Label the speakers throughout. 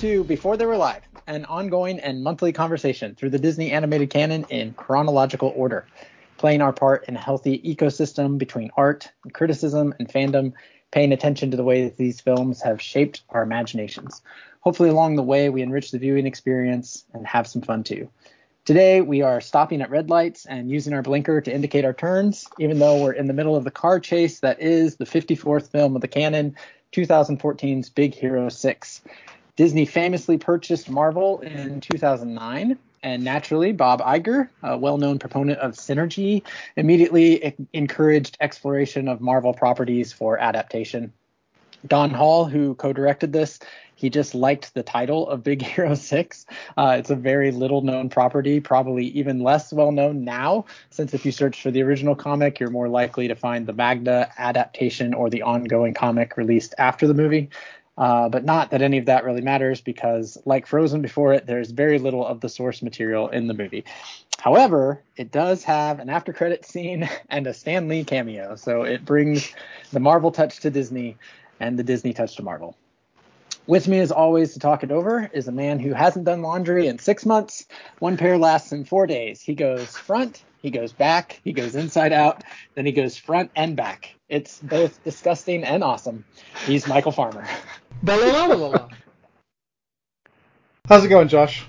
Speaker 1: to Before They Were Live, an ongoing and monthly conversation through the Disney animated canon in chronological order, playing our part in a healthy ecosystem between art, criticism, and fandom, paying attention to the way that these films have shaped our imaginations. Hopefully, along the way, we enrich the viewing experience and have some fun too. Today, we are stopping at red lights and using our blinker to indicate our turns, even though we're in the middle of the car chase that is the 54th film of the canon, 2014's Big Hero 6. Disney famously purchased Marvel in 2009, and naturally, Bob Iger, a well known proponent of synergy, immediately encouraged exploration of Marvel properties for adaptation. Don Hall, who co-directed this, he just liked the title of Big Hero 6. Uh, it's a very little known property, probably even less well known now, since if you search for the original comic, you're more likely to find the manga adaptation or the ongoing comic released after the movie. Uh, but not that any of that really matters because, like Frozen before it, there's very little of the source material in the movie. However, it does have an after credit scene and a Stan Lee cameo, so it brings the Marvel touch to Disney and the Disney touch to Marvel. With me, as always, to talk it over is a man who hasn't done laundry in six months. One pair lasts in four days. He goes front, he goes back, he goes inside out, then he goes front and back. It's both disgusting and awesome. He's Michael Farmer.
Speaker 2: How's it going, Josh?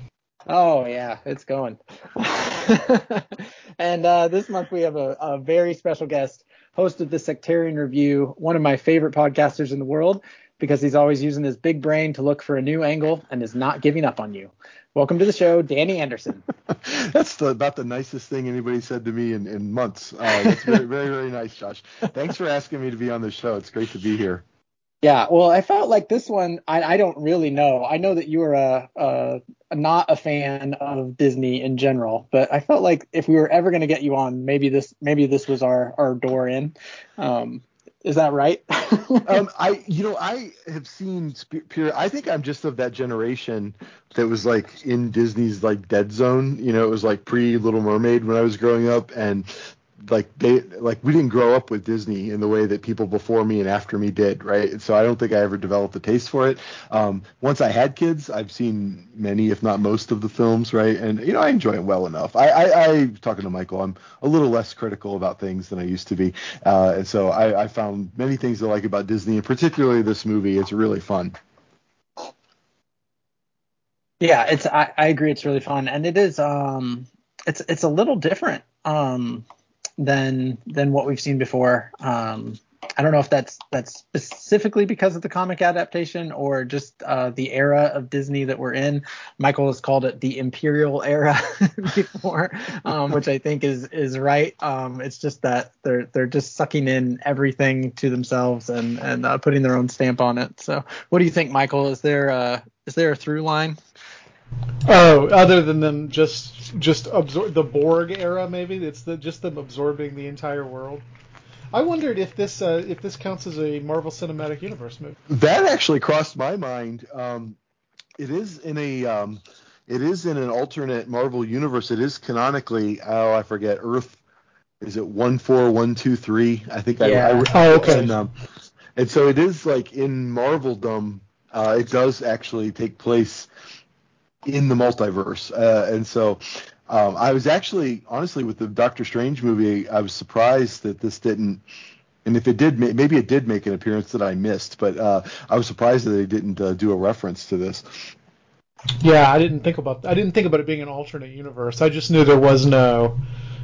Speaker 1: Oh yeah, it's going. and uh, this month we have a, a very special guest, host of the Sectarian Review, one of my favorite podcasters in the world, because he's always using his big brain to look for a new angle and is not giving up on you. Welcome to the show, Danny Anderson.
Speaker 3: That's the, about the nicest thing anybody said to me in, in months. Uh, that's very, very, very nice, Josh. Thanks for asking me to be on the show. It's great to be here.
Speaker 1: Yeah, well, I felt like this one. I, I don't really know. I know that you are a, a, not a fan of Disney in general, but I felt like if we were ever going to get you on, maybe this maybe this was our our door in. Um, is that right?
Speaker 3: um, I, you know, I have seen pure. I think I'm just of that generation that was like in Disney's like dead zone. You know, it was like pre Little Mermaid when I was growing up, and like they like we didn't grow up with Disney in the way that people before me and after me did, right? So I don't think I ever developed a taste for it. Um, once I had kids, I've seen many, if not most, of the films, right? And you know I enjoy it well enough. I, I, I talking to Michael, I'm a little less critical about things than I used to be, uh, and so I, I found many things I like about Disney, and particularly this movie. It's really fun.
Speaker 1: Yeah, it's I, I agree. It's really fun, and it is um, it's it's a little different um than than what we've seen before. Um, I don't know if that's that's specifically because of the comic adaptation or just uh, the era of Disney that we're in. Michael has called it the Imperial era before, um, which I think is is right. Um, it's just that they're they're just sucking in everything to themselves and and uh, putting their own stamp on it. So, what do you think, Michael? Is there uh, is there a through line?
Speaker 2: Oh, other than them just just absorb the Borg era, maybe it's the just them absorbing the entire world. I wondered if this uh, if this counts as a Marvel Cinematic Universe movie.
Speaker 3: That actually crossed my mind. Um, it is in a um, it is in an alternate Marvel universe. It is canonically. Oh, I forget. Earth. Is it one four one two three? I think
Speaker 1: Yeah.
Speaker 3: I. I
Speaker 2: Oh, okay.
Speaker 3: And, um, and so it is like in Marveldom. Uh, it does actually take place in the multiverse, uh, and so. Um, I was actually, honestly, with the Doctor Strange movie, I was surprised that this didn't And if it did, maybe it did make an appearance that I missed, but uh, I was surprised that they didn't uh, do a reference to this.
Speaker 2: Yeah, I didn't think about I didn't think about it being an alternate universe. I just knew there was no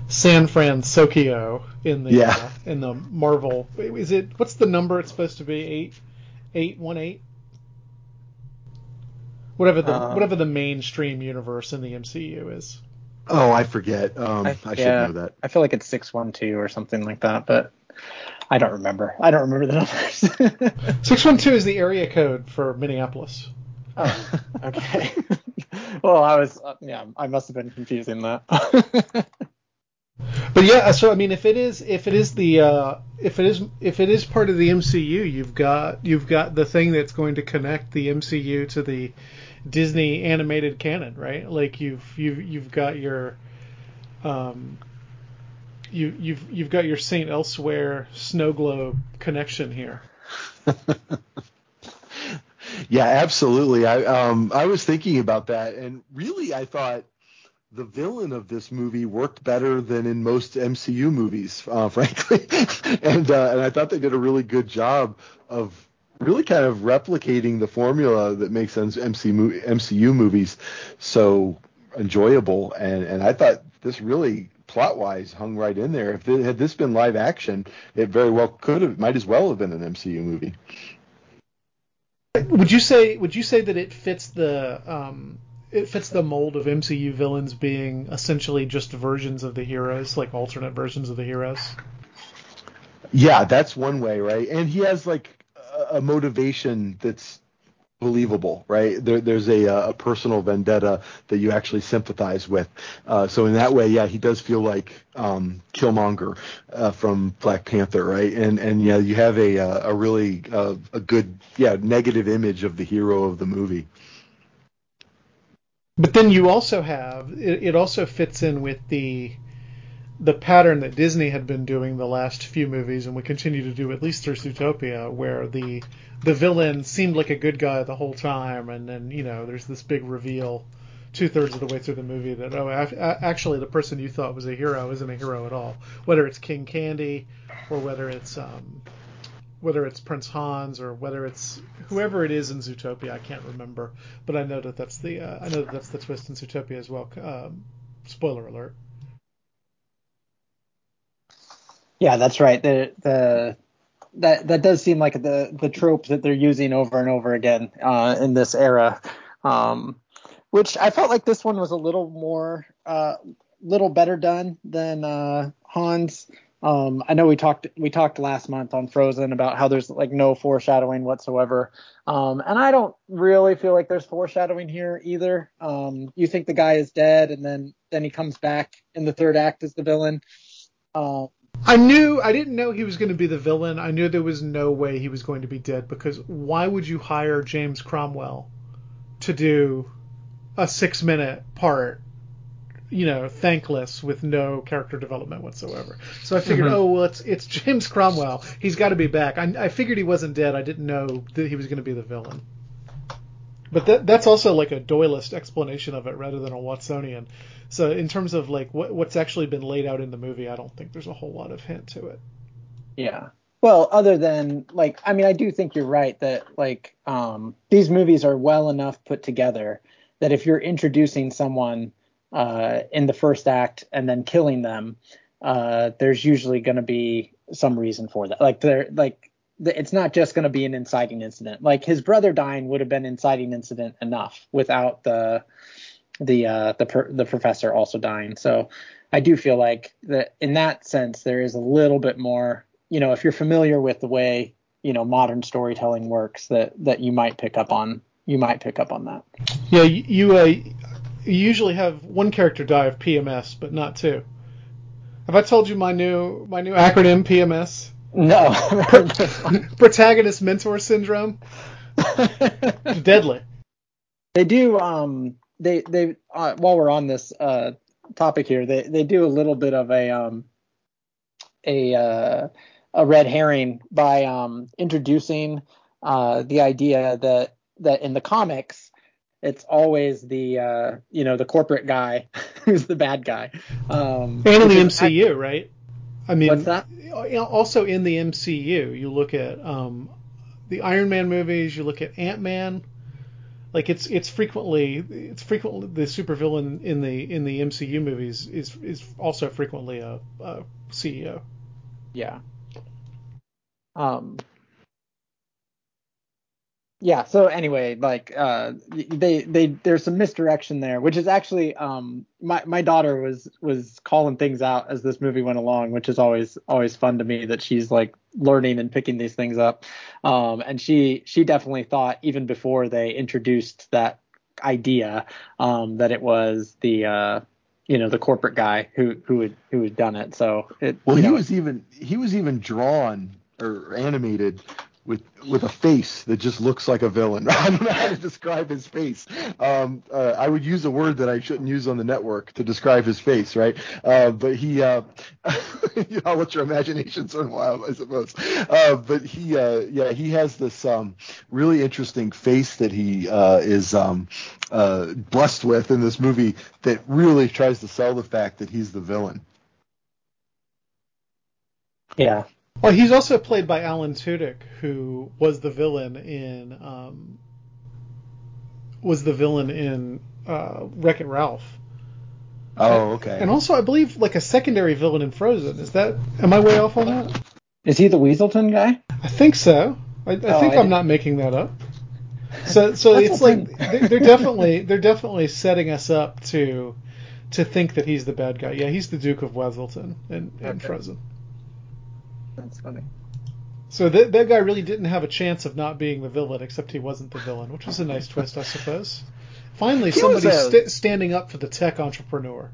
Speaker 2: San Francisco in the
Speaker 3: yeah.
Speaker 2: uh, in the Marvel. Is it what's the number it's supposed to be? Eight eight one eight. Whatever the um, whatever the mainstream universe in the MCU is.
Speaker 3: Oh, I forget. Um, I, I should yeah, know that.
Speaker 1: I feel like it's six one two or something like that, but I don't remember. I don't remember the
Speaker 2: numbers. six one two is the area code for Minneapolis.
Speaker 1: Oh, okay. well, I was uh, yeah, I must have been confusing that.
Speaker 2: but yeah, so I mean, if it is if it is the uh, if it is if it is part of the MCU, you've got you've got the thing that's going to connect the MCU to the Disney animated canon, right? Like you've you've you've got your um you you've you've got your Saint Elsewhere snow globe connection here.
Speaker 3: yeah, absolutely. I um I was thinking about that and really I thought the villain of this movie worked better than in most MCU movies, uh, frankly, and uh, and I thought they did a really good job of really kind of replicating the formula that makes MCU, MCU movies so enjoyable. And, and I thought this really plot wise hung right in there. If it, had this been live action, it very well could have, might as well have been an MCU movie.
Speaker 2: Would you say? Would you say that it fits the um, it fits the mold of MCU villains being essentially just versions of the heroes, like alternate versions of the heroes?
Speaker 3: Yeah, that's one way, right? And he has like a motivation that's believable, right? There, there's a, a personal vendetta that you actually sympathize with. Uh, so in that way, yeah, he does feel like um, Killmonger uh, from Black Panther, right? And and yeah, you have a a really uh, a good yeah negative image of the hero of the movie.
Speaker 2: But then you also have it, it also fits in with the the pattern that Disney had been doing the last few movies, and we continue to do at least through Zootopia, where the the villain seemed like a good guy the whole time, and then you know there's this big reveal two thirds of the way through the movie that oh actually the person you thought was a hero isn't a hero at all. Whether it's King Candy or whether it's um, whether it's Prince Hans or whether it's whoever it is in Zootopia, I can't remember, but I know that that's the uh, I know that that's the twist in Zootopia as well. Um, spoiler alert.
Speaker 1: Yeah, that's right. The the that that does seem like the the trope that they're using over and over again uh, in this era. Um, which I felt like this one was a little more uh, little better done than uh, Hans. Um, I know we talked we talked last month on Frozen about how there's like no foreshadowing whatsoever, um, and I don't really feel like there's foreshadowing here either. Um, you think the guy is dead, and then then he comes back in the third act as the villain. Um,
Speaker 2: I knew I didn't know he was going to be the villain. I knew there was no way he was going to be dead because why would you hire James Cromwell to do a six minute part, you know, thankless with no character development whatsoever? So I figured, mm-hmm. oh well, it's it's James Cromwell. He's got to be back. I, I figured he wasn't dead. I didn't know that he was going to be the villain. But that, that's also like a Doylist explanation of it rather than a Watsonian. So in terms of like what, what's actually been laid out in the movie, I don't think there's a whole lot of hint to it.
Speaker 1: Yeah. Well, other than like, I mean, I do think you're right that like um, these movies are well enough put together that if you're introducing someone uh, in the first act and then killing them, uh, there's usually going to be some reason for that. Like there, like it's not just going to be an inciting incident. Like his brother dying would have been inciting incident enough without the the uh, the per, the professor also dying. So I do feel like that in that sense there is a little bit more. You know, if you're familiar with the way you know modern storytelling works, that that you might pick up on you might pick up on that.
Speaker 2: Yeah, you uh, you usually have one character die of PMS, but not two. Have I told you my new my new acronym PMS?
Speaker 1: No.
Speaker 2: Protagonist mentor syndrome. Deadly.
Speaker 1: They do um they they uh, while we're on this uh, topic here, they they do a little bit of a um a uh, a red herring by um introducing uh the idea that that in the comics it's always the uh you know the corporate guy who's the bad guy
Speaker 2: um and in the MCU right I mean,
Speaker 1: What's that?
Speaker 2: Also in the MCU, you look at um, the Iron Man movies, you look at Ant Man. Like it's it's frequently it's frequently the supervillain in the in the MCU movies is is also frequently a, a CEO.
Speaker 1: Yeah. Um. Yeah. So anyway, like, uh, they they there's some misdirection there, which is actually um my my daughter was was calling things out as this movie went along, which is always always fun to me that she's like learning and picking these things up. Um, and she she definitely thought even before they introduced that idea um that it was the uh you know the corporate guy who who had who had done it. So it
Speaker 3: Well, he
Speaker 1: know,
Speaker 3: was even he was even drawn or animated with with a face that just looks like a villain. I don't know how to describe his face. Um, uh, I would use a word that I shouldn't use on the network to describe his face, right? Uh, but he, uh, I'll let your imagination run wild, I suppose. Uh, but he, uh, yeah, he has this um, really interesting face that he uh, is um, uh, blessed with in this movie that really tries to sell the fact that he's the villain.
Speaker 1: yeah
Speaker 2: Well, he's also played by Alan Tudyk, who was the villain in um, was the villain in uh, Wreck It Ralph.
Speaker 3: Oh, okay.
Speaker 2: And also, I believe like a secondary villain in Frozen. Is that? Am I way off on that?
Speaker 1: is he the Weselton guy?
Speaker 2: I think so. I, I
Speaker 1: Oh,
Speaker 2: think
Speaker 1: I
Speaker 2: I'm
Speaker 1: didn't-
Speaker 2: making that up. So, so it's like they- they're definitely they're definitely setting us up to to think that he's the bad guy. Yeah, he's the Duke of Weselton in, in
Speaker 1: Okay.
Speaker 2: Frozen.
Speaker 1: That's funny.
Speaker 2: So that that guy really didn't have a chance of not being the villain, except he wasn't the villain, which was a nice twist, I suppose. Finally,
Speaker 3: He was
Speaker 2: somebody
Speaker 3: a-
Speaker 2: st- standing up for the tech entrepreneur.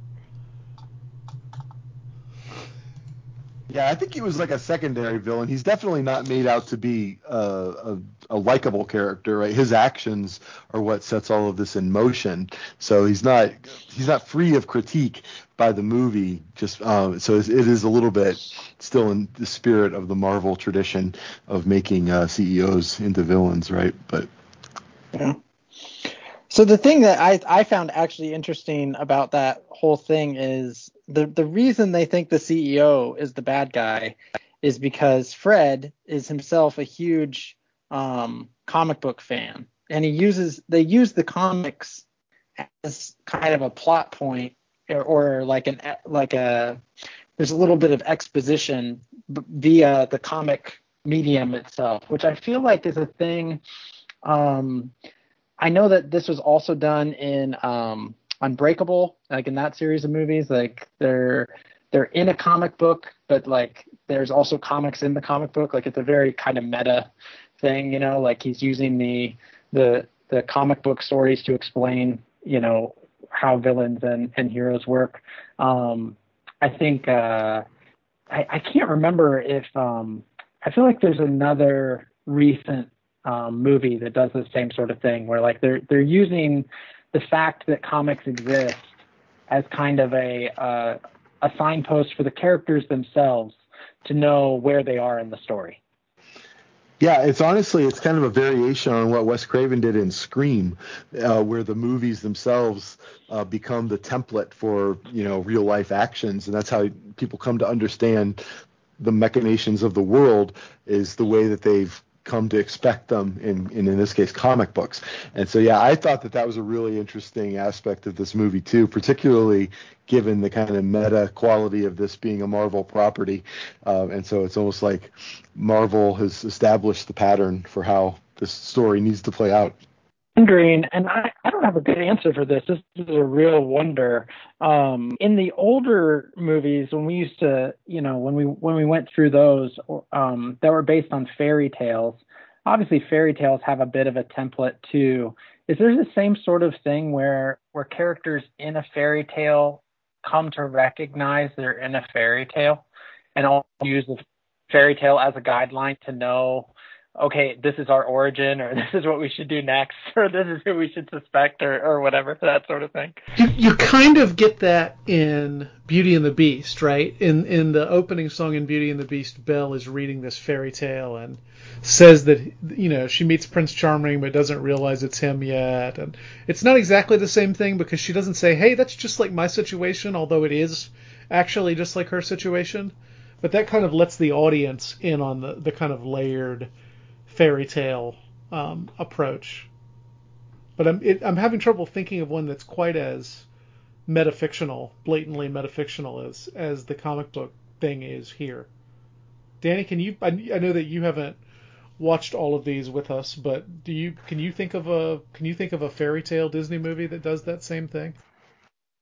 Speaker 3: Yeah, I think he was like a secondary villain. He's definitely not made out to be uh, a, a likable character, right? His actions are what sets all of this in motion. So he's not he's not free of critique by the movie. Just um, so it is a little bit still in the spirit of the Marvel tradition of making uh, CEOs into villains, right? But
Speaker 1: Yeah. So the thing that I I found actually interesting about that whole thing is the the reason they think the CEO is the bad guy is because Fred is himself a huge um, comic book fan, and he uses they use the comics as kind of a plot point or, or like an like a there's a little bit of exposition via the comic medium itself, which I feel like is a thing. Um, I know that this was also done in um, Unbreakable, like in that series of movies. Like they're they're in a comic book, but like there's also comics in the comic book. Like it's a very kind of meta thing, you know. Like he's using the the the comic book stories to explain, you know, how villains and, and heroes work. Um, I think uh, I, I can't remember if um, I feel like there's another recent um, movie that does the same sort of thing, where like they're they're using the fact that comics exist as kind of a uh, a signpost for the characters themselves to know where they are in the story.
Speaker 3: Yeah, it's honestly it's kind of a variation on what Wes Craven did in Scream, uh, where the movies themselves uh, become the template for you know real life actions, and that's how people come to understand the machinations of the world is the way that they've come to expect them in, in in this case comic books. And so yeah i thought that that was a really interesting aspect of this movie too particularly given the kind of meta quality of this being a marvel property. Uh, and so it's almost like marvel has established the pattern for how this story needs to play out
Speaker 1: wondering, and I, I don't have a good answer for this. This is a real wonder. Um, in the older movies, when we used to, you know, when we when we went through those um, that were based on fairy tales, obviously fairy tales have a bit of a template too. Is there the same sort of thing where where characters in a fairy tale come to recognize they're in a fairy tale, and all use the fairy tale as a guideline to know okay, this is our origin, or this is what we should do next, or this is who we should suspect, or, or whatever, that sort of thing.
Speaker 2: You, you kind of get that in Beauty and the Beast, right? In in the opening song in Beauty and the Beast, Belle is reading this fairy tale and says that you know she meets Prince Charming but doesn't realize it's him yet, and it's not exactly the same thing because she doesn't say, "Hey, that's just like my situation," although it is actually just like her situation. but that kind of lets the audience in on the, the kind of layered fairy tale um, approach. But I'm it, I'm having trouble thinking of one that's quite as metafictional, blatantly metafictional as as the comic book thing is here. Danny, can you? I, I know that you haven't watched all of these with us, but do you? Can you think of a? Can you think of a fairy tale Disney movie that does that same thing?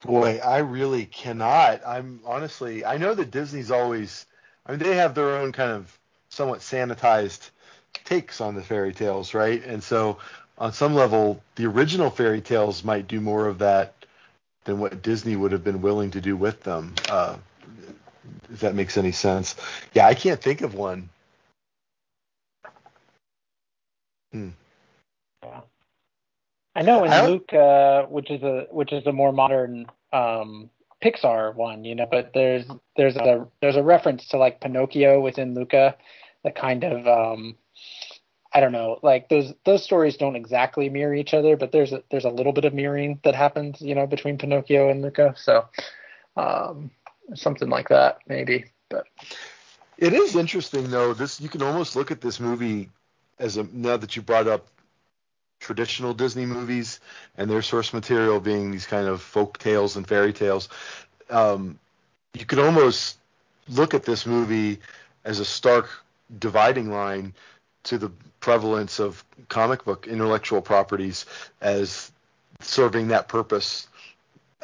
Speaker 3: Boy, I really cannot. I'm honestly, I know that Disney's always, I mean, they have their own kind of somewhat sanitized takes on the fairy tales, right? And so, on some level, the original fairy tales might do more of that than what Disney would have been willing to do with them. Uh, if that makes any sense. Yeah, I can't think of one.
Speaker 1: Hmm. Yeah. I know in I Luke, uh, which is a which is a more modern um, Pixar one, you know, but there's there's a there's a reference to like Pinocchio within Luca, the kind of um, I don't know, like those those stories don't exactly mirror each other, but there's a, there's a little bit of mirroring that happens, you know, between Pinocchio and Luca. So um, something like that maybe. But
Speaker 3: it is interesting though. This you can almost look at this movie as a now that you brought up traditional Disney movies and their source material being these kind of folk tales and fairy tales. Um, you could almost look at this movie as a stark dividing line to the prevalence of comic book intellectual properties as serving that purpose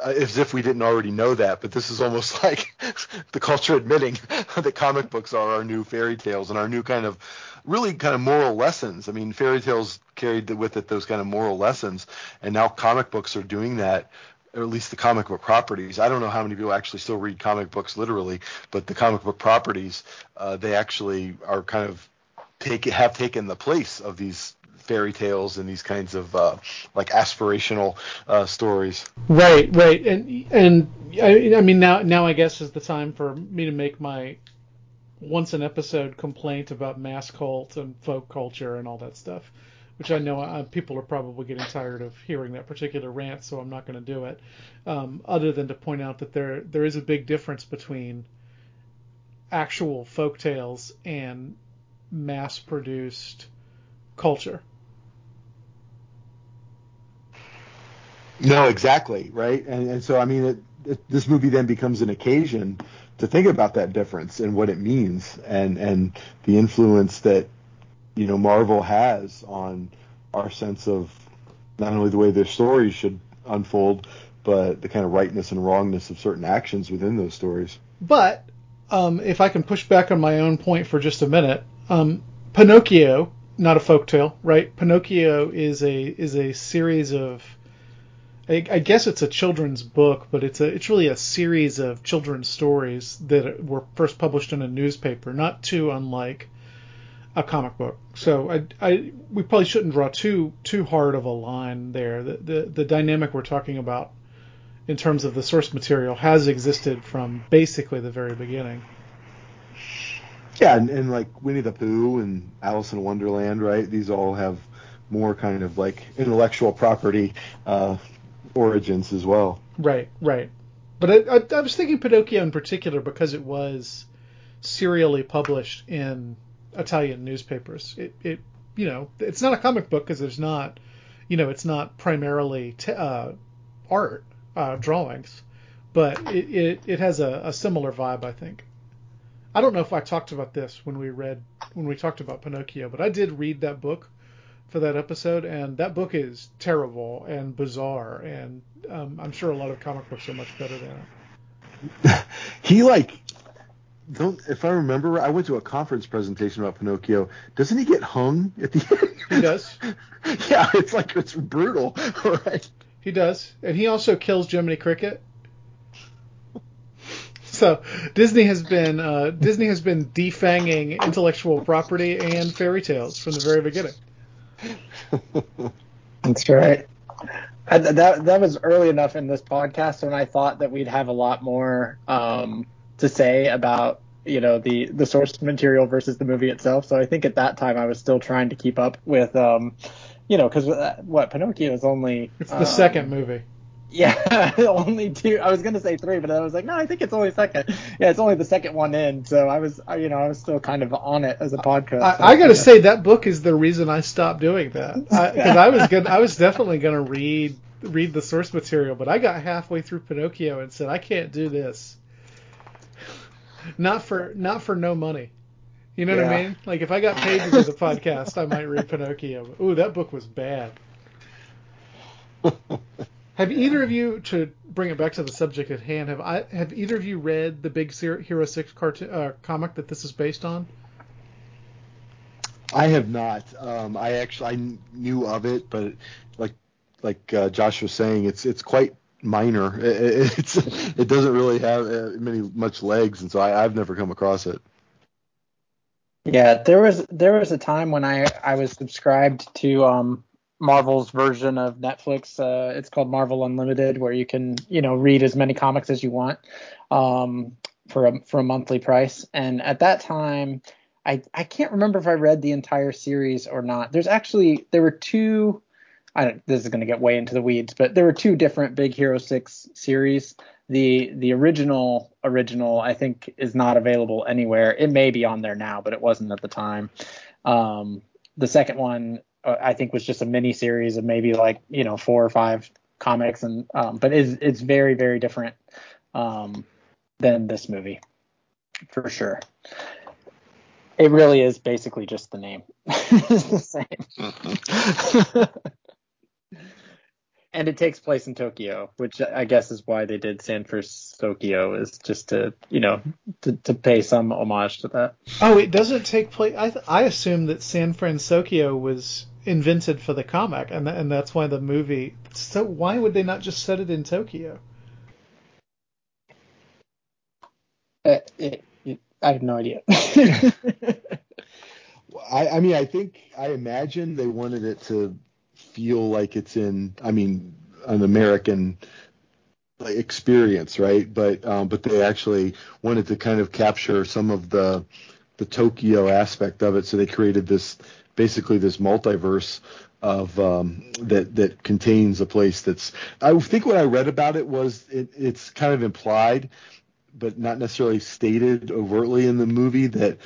Speaker 3: uh, as if we didn't already know that, but this is almost like the culture admitting that comic books are our new fairy tales and our new kind of really kind of moral lessons. I mean, fairy tales carried with it those kind of moral lessons, and now comic books are doing that. Or at least the comic book properties. I don't know how many people actually still read comic books literally, but the comic book properties, uh, they actually are kind of take have taken the place of these fairy tales and these kinds of uh, like aspirational uh, stories.
Speaker 2: Right, right, and and I, I mean now now I guess is the time for me to make my once an episode complaint about mass cult and folk culture and all that stuff, which I know uh, people are probably getting tired of hearing that particular rant, so I'm not going to do it. Um, other than to point out that there there is a big difference between actual folk tales and mass produced culture.
Speaker 3: No, exactly, right? And, and so, I mean, it, it, this movie then becomes an occasion to think about that difference and what it means, and and the influence that you know Marvel has on our sense of not only the way their stories should unfold, but the kind of rightness and wrongness of certain actions within those stories.
Speaker 2: But um, if I can push back on my own point for just a minute, um, Pinocchio, not a folktale, right? Pinocchio is a is a series of I, I, guess it's a children's book, but it's a it's really a series of children's stories that were first published in a newspaper, not too unlike a comic book. So I, I we probably shouldn't draw too too hard of a line there. The, the the dynamic we're talking about in terms of the source material has existed from basically the very beginning.
Speaker 3: Yeah, and, and like Winnie the Pooh and Alice in Wonderland, right? These all have more kind of like intellectual property uh, origins as well.
Speaker 2: Right, right. But I, I, I was thinking Pinocchio in particular because it was serially published in Italian newspapers. It, it you know, it's not a comic book because there's not, you know, it's not primarily t- uh, art uh, drawings, but it, it, it has a, a similar vibe, I think. I don't know if I talked about this when we read when we talked about Pinocchio, but I did read that book for that episode, and that book is terrible and bizarre, and um, I'm sure a lot of comic books are much better than
Speaker 3: it. he like don't if I remember, I went to a conference presentation about Pinocchio. Doesn't he get hung at the end?
Speaker 2: He does.
Speaker 3: yeah, it's like it's brutal, right?
Speaker 2: He does, and he also kills Jiminy Cricket. So Disney has been uh, Disney has been defanging intellectual property and fairy tales from the very beginning.
Speaker 1: That's right. I, that that was early enough in this podcast when I thought that we'd have a lot more um, to say about you know the the source material versus the movie itself. So I think at that time I was still trying to keep up with um, you know because uh, what Pinocchio is only
Speaker 2: it's the um, second movie.
Speaker 1: Yeah, only two. I was gonna say three, but I was like, no, I think it's only second. Yeah, it's only the second one in. So I was, you know, I was still kind of on it as a podcast.
Speaker 2: I, I gotta say that book is the reason I stopped doing that because I, I, was gonna, I was definitely gonna read read the source material, but I got halfway through Pinocchio and said I can't do this. Not for not for no money. You know yeah. what I mean? Like if I got paid to do the podcast, I might read Pinocchio. Ooh, that book was bad. have either of you, to bring it back to the subject at hand, have I have either of you read the Big Hero Six cartoon uh, comic that this is based on?
Speaker 3: I have not. Um, I actually I knew of it, but like like uh, Josh was saying, it's it's quite minor. It, it's it doesn't really have uh, many much legs, and so I, I've never come across it.
Speaker 1: Yeah, there was there was a time when I I was subscribed to um Marvel's version of Netflix. Uh, it's called Marvel Unlimited, where you can you know read as many comics as you want um, for a for a monthly price. And at that time, I I can't remember if I read the entire series or not. There's actually there were two. I don't. This is going to get way into the weeds, but there were two different Big Hero Six series the the original original I think is not available anywhere. It may be on there now, but it wasn't at the time. Um, the second one uh, I think was just a mini series of maybe like you know four or five comics, and um, but it's it's very very different um, than this movie for sure. It really is basically just the name. it's the same. And it takes place in Tokyo, which I guess is why they did San Francisco, is just to you know to, to pay some homage to that.
Speaker 2: Oh, it doesn't take place. I I assume that San Francisco was invented for the comic, and and that's why the movie. So why would they not just set it in Tokyo?
Speaker 1: Uh, it, it, I have no idea.
Speaker 3: I, I mean, I think I imagine they wanted it to feel like it's in, I mean, an American experience, right? But um, but they actually wanted to kind of capture some of the the Tokyo aspect of it, so they created this basically this multiverse of um, that that contains a place that's. I think what I read about it was it, it's kind of implied but not necessarily stated overtly in the movie that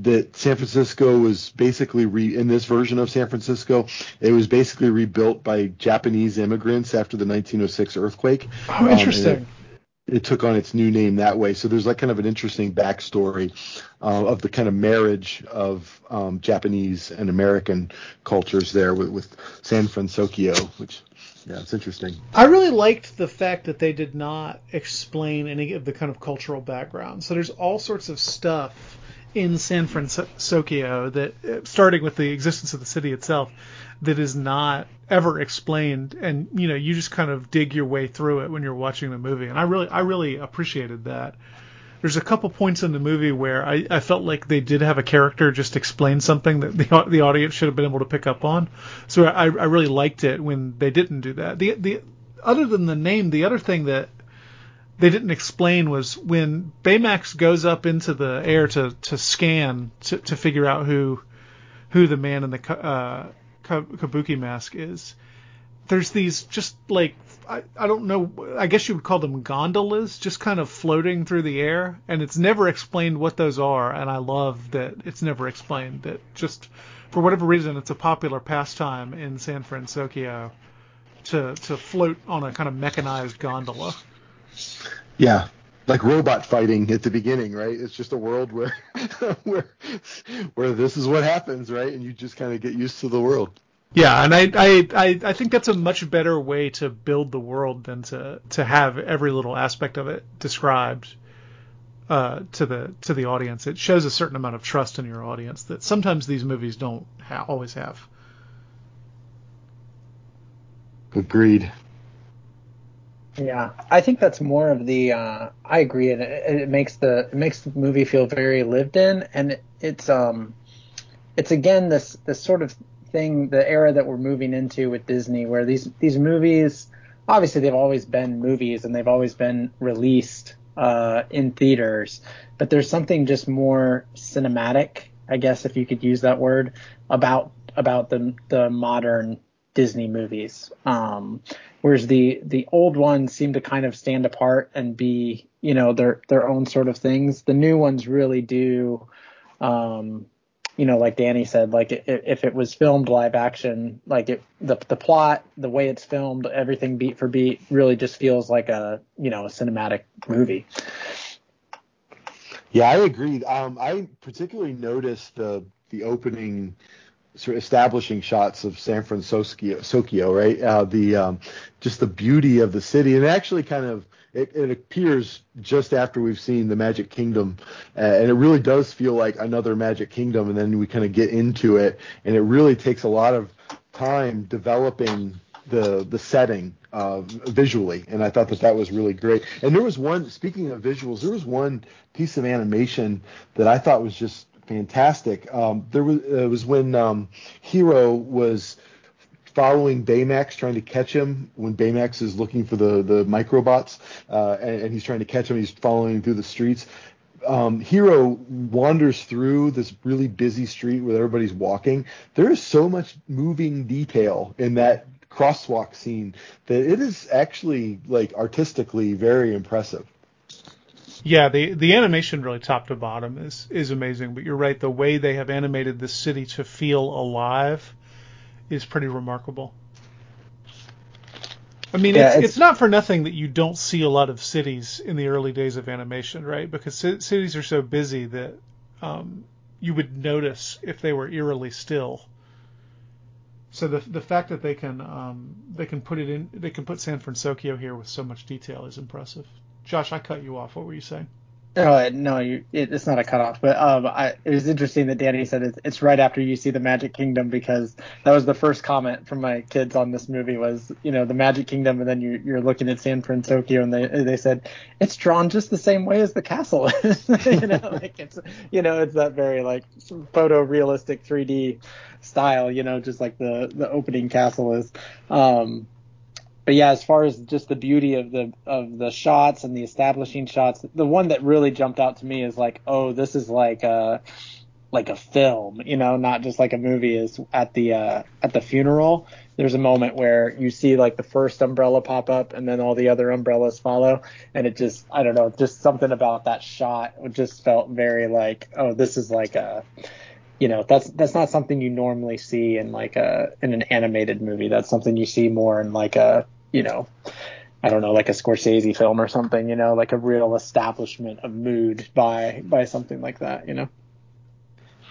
Speaker 3: that San Francisco was basically re, in this version of San Francisco, it was basically rebuilt by Japanese immigrants after the 1906 earthquake.
Speaker 2: Oh, interesting.
Speaker 3: Um, it, it, took on its new name that way. So there's like kind of an interesting backstory uh, of the kind of marriage of um, Japanese and American cultures there with, with San Francisco, which yeah, it's interesting.
Speaker 2: I really liked the fact that they did not explain any of the kind of cultural background. So there's all sorts of stuff in San Francisco that, uh, starting with the existence of the city itself, that is not ever explained, and you know you just kind of dig your way through it when you're watching the movie. And I really, I really appreciated that there's a couple points in the movie where I, I felt like they did have a character just explain something that the the audience should have been able to pick up on. So I, I really liked it when they didn't do that. The the other than the name, the other thing that they didn't explain was when Baymax goes up into the air to to scan to to figure out who who the man in the uh, kabuki mask is. There's these just like I, I don't know. I guess you would call them gondolas, just kind of floating through the air, and it's never explained what those are. And I love that it's never explained. That just for whatever reason, it's a popular pastime in San Francisco to to float on a kind of mechanized gondola.
Speaker 3: Yeah, like robot fighting at the beginning, right? It's just a world where where where this is what happens, right? And you just kind of get used to the world.
Speaker 2: Yeah, and I, I, I, I think that's a much better way to build the world than to, to have every little aspect of it described uh, to the to the audience. It shows a certain amount of trust in your audience that sometimes these movies don't ha- always have.
Speaker 3: Agreed.
Speaker 1: Yeah, I think that's more of the. Uh, I agree, and it, it, makes the it makes the movie feel very lived in, and it, it's um, it's again this this sort of thing, the era that we're moving into with Disney, where these these movies, obviously they've always been movies and they've always been released uh, in theaters, but there's something just more cinematic, I guess if you could use that word, about about the the modern Disney movies. Um, whereas the the old ones seem to kind of stand apart and be you know their their own sort of things. The new ones really do. Um, you know, like Danny said, like it, if it was filmed live action, like it, the the plot, the way it's filmed, everything beat for beat, really just feels like a you know a cinematic movie.
Speaker 3: Yeah, I agree. Um, I particularly noticed the the opening sort of establishing shots of San Francisco, right? Uh, the um, just the beauty of the city, and actually kind of it, it, appears just after we've seen the Magic Kingdom, uh, and it really does feel like another Magic Kingdom. And then we kind of get into it, and it really takes a lot of time developing the the setting uh, visually, and I thought that that was really great. And there was one, speaking of visuals, there was one piece of animation that I thought was just fantastic. Um, there was it was when um, Hero was following Baymax, trying to catch him when Baymax is looking for the the microbots, uh, and, and, he's trying to catch him. He's following him through the streets. Um, Hero wanders through this really busy street where everybody's walking. There is so much moving detail in that crosswalk scene that it is actually like artistically very impressive.
Speaker 2: Yeah, the the animation really top to bottom is is amazing. But you're right, the way they have animated this city to feel alive is pretty remarkable. I mean, yeah, it's, it's, it's not for nothing that you don't see a lot of cities in the early days of animation, right? Because c- cities are so busy that um, you would notice if they were eerily still. So the the fact that they can um, they can put it in they can put San Francisco here with so much detail is impressive. Josh, I cut you off. What were you saying?
Speaker 1: Oh no, you, it, it's not a cutoff, but um, I, it was interesting that Danny said it's, it's right after you see the Magic Kingdom because that was the first comment from my kids on this movie was you know the Magic Kingdom and then you, you're looking at San Francisco and they they said it's drawn just the same way as the castle is, you know like it's you know it's that very like photorealistic 3D style, you know just like the the opening castle is. Um, but yeah, as far as just the beauty of the of the shots and the establishing shots, the one that really jumped out to me is like, oh, this is like a like a film, you know, not just like a movie. Is at the uh, at the funeral. There's a moment where you see like the first umbrella pop up and then all the other umbrellas follow, and it just I don't know, just something about that shot just felt very like, oh, this is like a you know that's that's not something you normally see in like a in an animated movie that's something you see more in like a you know, I don't know, like a Scorsese film or something, you know, like a real establishment of mood by by something like that, you know.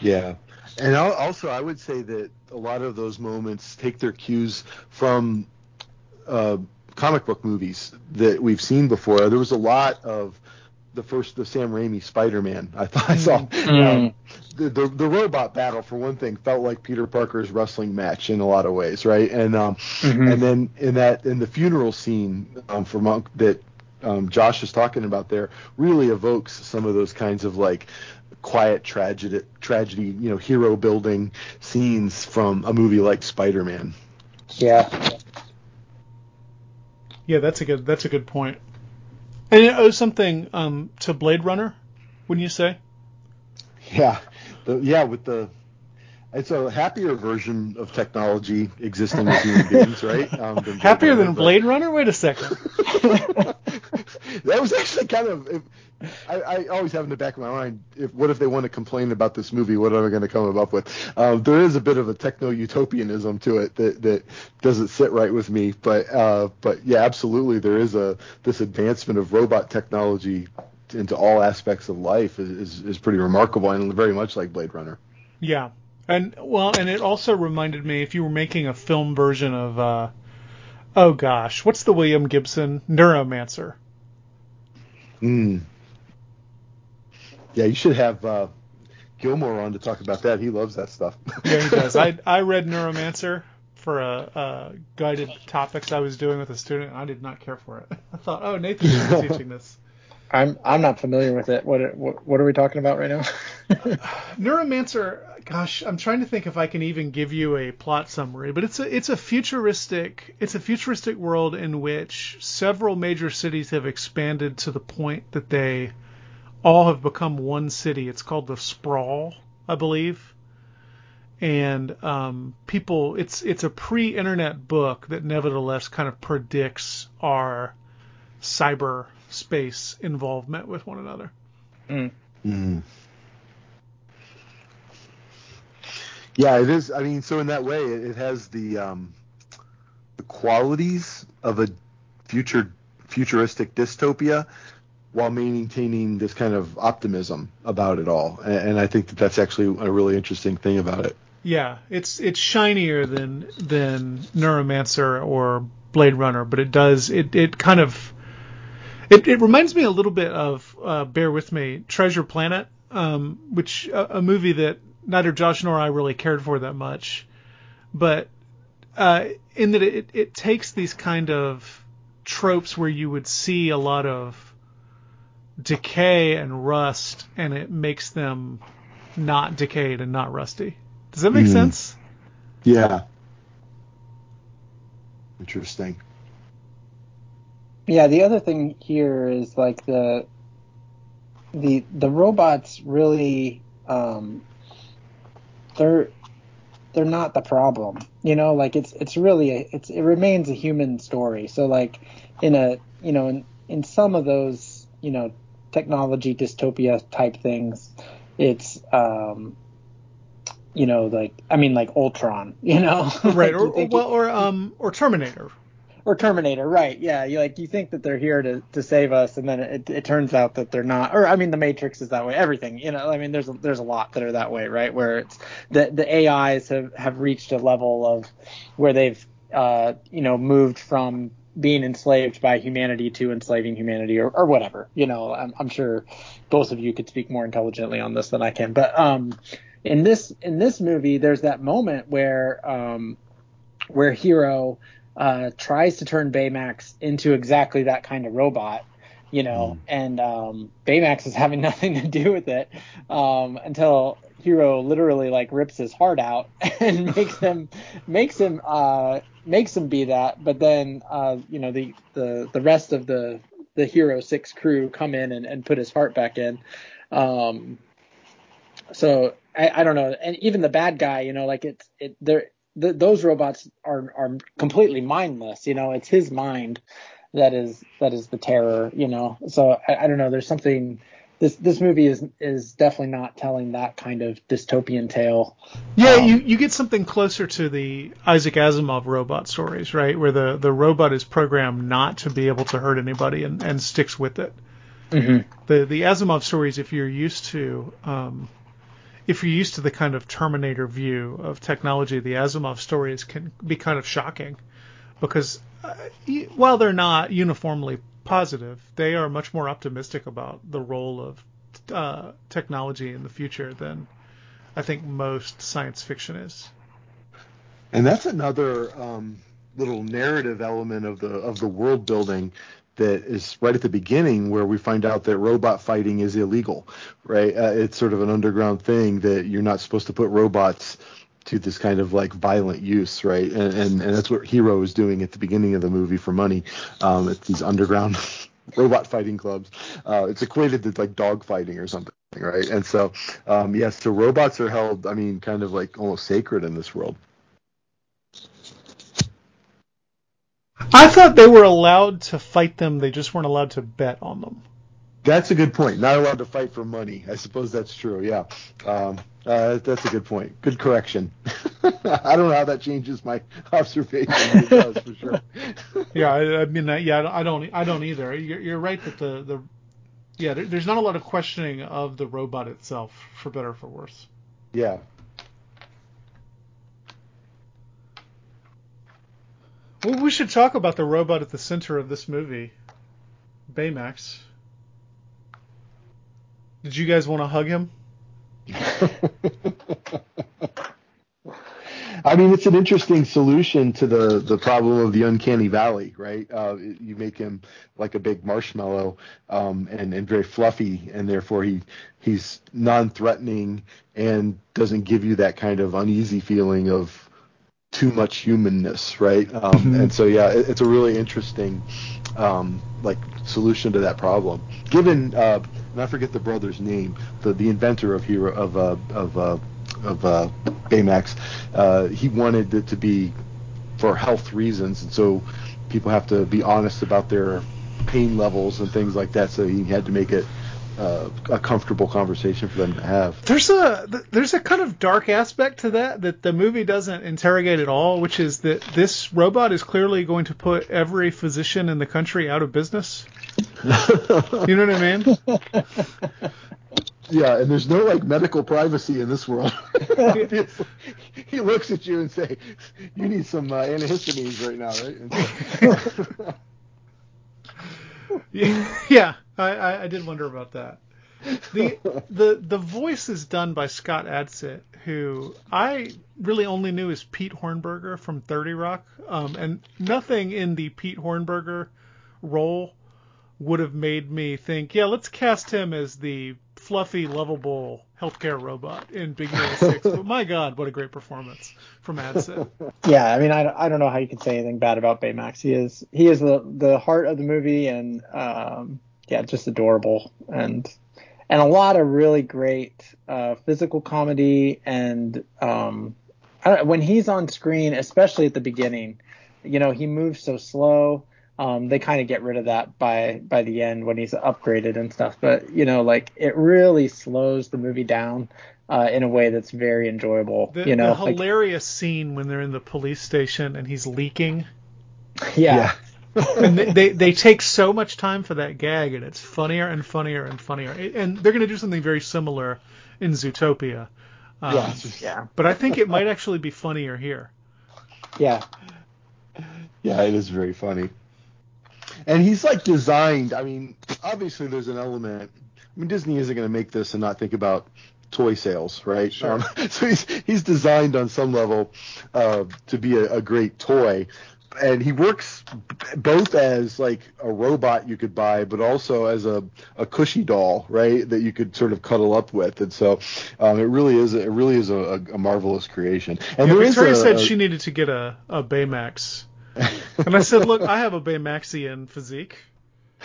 Speaker 3: Yeah. And also, I would say that a lot of those moments take their cues from uh, comic book movies that we've seen before. There was a lot of the first the Sam Raimi Spider-Man. I thought I saw mm. um, the, the, the robot battle for one thing felt like Peter Parker's wrestling match in a lot of ways, right? And um mm-hmm. and then in that in the funeral scene um, for Monk that um, Josh is talking about there really evokes some of those kinds of like quiet tragedy tragedy you know hero building scenes from a movie like Spider-Man.
Speaker 1: Yeah.
Speaker 2: Yeah, that's a good that's a good point. And it owes something um, to Blade Runner, wouldn't you say?
Speaker 3: Yeah, the, yeah. With the, it's a happier version of technology existing with human beings, right?
Speaker 2: Um, than happier than Blade Runner? Wait a second.
Speaker 3: that was actually kind of. If, I, I, always have in the back of my mind, if what if they want to complain about this movie? What am I going to come up with? Um, there is a bit of a techno utopianism to it that, that doesn't sit right with me. But uh, but yeah, absolutely, there is a this advancement of robot technology into all aspects of life is, is, is pretty remarkable and very much like Blade Runner.
Speaker 2: Yeah, and well, and it also reminded me if you were making a film version of, uh, oh gosh, what's the William Gibson Neuromancer?
Speaker 3: Hmm. Yeah, you should have uh, Gilmore on to talk about that. He loves that stuff.
Speaker 2: yeah, he does. I I read Neuromancer for a, a, guided topics I was doing with a student. I did not care for it. I thought, oh, Nathan should be teaching this.
Speaker 1: I'm I'm not familiar with it. What what, what are we talking about right now?
Speaker 2: Neuromancer. Gosh, I'm trying to think if I can even give you a plot summary, but it's a it's a futuristic it's a futuristic world in which several major cities have expanded to the point that they all have become one city. It's called the Sprawl, I believe. and um, people it's it's a pre-internet book that nevertheless kind of predicts our cyber space involvement with one another.
Speaker 1: Mm.
Speaker 3: Mm. Yeah, it is. I mean, so in that way, it, has the um, the qualities of a future futuristic dystopia, while maintaining this kind of optimism about it all. And, and I think that that's actually a really interesting thing about it.
Speaker 2: Yeah, it's it's shinier than than Neuromancer or Blade Runner, but it does it it kind of it, it reminds me a little bit of uh, bear with me Treasure Planet, um, which a, movie that neither Josh nor I really cared for that much, but uh, in that it it takes these kind of tropes where you would see a lot of decay and rust, and it makes them not decayed and not rusty. Does that make mm. sense?
Speaker 3: Yeah. Interesting.
Speaker 1: Yeah, the other thing here is like the the the robots really um they're they're not the problem. You know, like it's it's really a, it's it remains a human story. So like in a you know in in some of those you know technology dystopia type things, it's um you know, like I mean, like Ultron, you know,
Speaker 2: right? or, or well, or um, or Terminator,
Speaker 1: or Terminator, right? Yeah, you like you think that they're here to, to save us, and then it, it turns out that they're not. Or I mean, the Matrix is that way. Everything, you know, I mean, there's a, there's a lot that are that way, right? Where it's the the AIs have have reached a level of where they've uh, you know moved from being enslaved by humanity to enslaving humanity or, or whatever. You know, I'm, I'm sure both of you could speak more intelligently on this than I can, but um in this in this movie, there's that moment where um, where Hero uh, tries to turn Baymax into exactly that kind of robot, you know, mm. and um, Baymax is having nothing to do with it um, until Hero literally like rips his heart out and makes him makes him uh, makes him be that. But then uh, you know the the the rest of the the Hero Six crew come in and, and put his heart back in. Um, so I, I don't know, and even the bad guy, you know, like it's it they're th- those robots are are completely mindless. You know, it's his mind that is that is the terror. You know, so I, I don't know. There's something. This this movie is is definitely not telling that kind of dystopian tale.
Speaker 2: Yeah, um, you you get something closer to the Isaac Asimov robot stories, right? Where the the robot is programmed not to be able to hurt anybody and and sticks with it.
Speaker 1: Mm-hmm.
Speaker 2: The the Asimov stories, if you're used to um, if you're used to the kind of Terminator view of technology, the Asimov stories can be kind of shocking because uh, while they're not uniformly positive, they are much more optimistic about the role of uh, technology in the future than I think most science fiction is.
Speaker 3: And that's another um, little narrative element of the of the world building that is right at the beginning where we find out that robot fighting is illegal, right? Uh, it's sort of an underground thing that you're not supposed to put robots to this kind of like violent use, right? And and, and that's what Hero is doing at the beginning of the movie for money. Um, it's these underground robot fighting clubs. Uh, it's equated to like dog fighting or something, right? And so, um, yes, so robots are held, I mean, kind of like almost sacred in this world.
Speaker 2: I thought they were allowed to fight them. They just weren't allowed to bet on them.
Speaker 3: That's a good point. Not allowed to fight for money. I suppose that's true. Yeah, um, uh, that's a good point. Good correction. I don't know how that changes my observation. It does for sure.
Speaker 2: yeah, I, I mean, yeah, I don't, I don't either. You're, you're right that the the yeah, there, there's not a lot of questioning of the robot itself, for better or for worse.
Speaker 3: Yeah,
Speaker 2: Well, we should talk about the robot at the center of this movie, Baymax. Did you guys want to hug him?
Speaker 3: I mean, it's an interesting solution to the, the problem of the uncanny valley, right? Uh, you make him like a big marshmallow um, and, and very fluffy, and therefore he he's non-threatening and doesn't give you that kind of uneasy feeling of too much humanness, right? Um, mm-hmm. And so, yeah, it, it's a really interesting um, like solution to that problem. Given, uh, and I forget the brother's name, the the inventor of hero of uh, of uh, of uh, Baymax, uh, he wanted it to be for health reasons, and so people have to be honest about their pain levels and things like that. So he had to make it uh, a comfortable conversation for them to have.
Speaker 2: There's a there's a kind of dark aspect to that that the movie doesn't interrogate at all, which is that this robot is clearly going to put every physician in the country out of business. you know what I mean?
Speaker 3: Yeah, and there's no like medical privacy in this world. he looks at you and say, "You need some uh, antihistamines right now, right?"
Speaker 2: yeah, yeah. I, I did wonder about that. The the the voice is done by Scott Adsit, who I really only knew as Pete Hornberger from Thirty Rock, um, and nothing in the Pete Hornberger role would have made me think, yeah, let's cast him as the fluffy, lovable healthcare robot in Big Hero Six. but my God, what a great performance from Adsit.
Speaker 1: Yeah, I mean, I, I don't know how you can say anything bad about Baymax. He is he is the the heart of the movie, and um, yeah, just adorable and and a lot of really great uh, physical comedy and um, when he's on screen, especially at the beginning, you know, he moves so slow. Um, they kind of get rid of that by by the end when he's upgraded and stuff. But you know, like it really slows the movie down uh, in a way that's very enjoyable.
Speaker 2: The,
Speaker 1: you know,
Speaker 2: the hilarious like, scene when they're in the police station and he's leaking.
Speaker 1: Yeah. yeah
Speaker 2: and they, they, they take so much time for that gag, and it's funnier and funnier and funnier. And they're going to do something very similar in Zootopia.
Speaker 1: Um, yeah, yeah.
Speaker 2: But I think it might actually be funnier here.
Speaker 1: Yeah.
Speaker 3: Yeah, it is very funny. And he's like designed. I mean, obviously there's an element. I mean, Disney isn't going to make this and not think about toy sales, right?
Speaker 2: Sure. Um,
Speaker 3: so he's he's designed on some level uh, to be a, a, great toy and he works both as like a robot you could buy, but also as a, a cushy doll, right? That you could sort of cuddle up with, and so um, it really is it really is a, a marvelous creation. And
Speaker 2: yeah, Victoria said she needed to get a, a Baymax, and I said, look, I have a Baymaxian physique.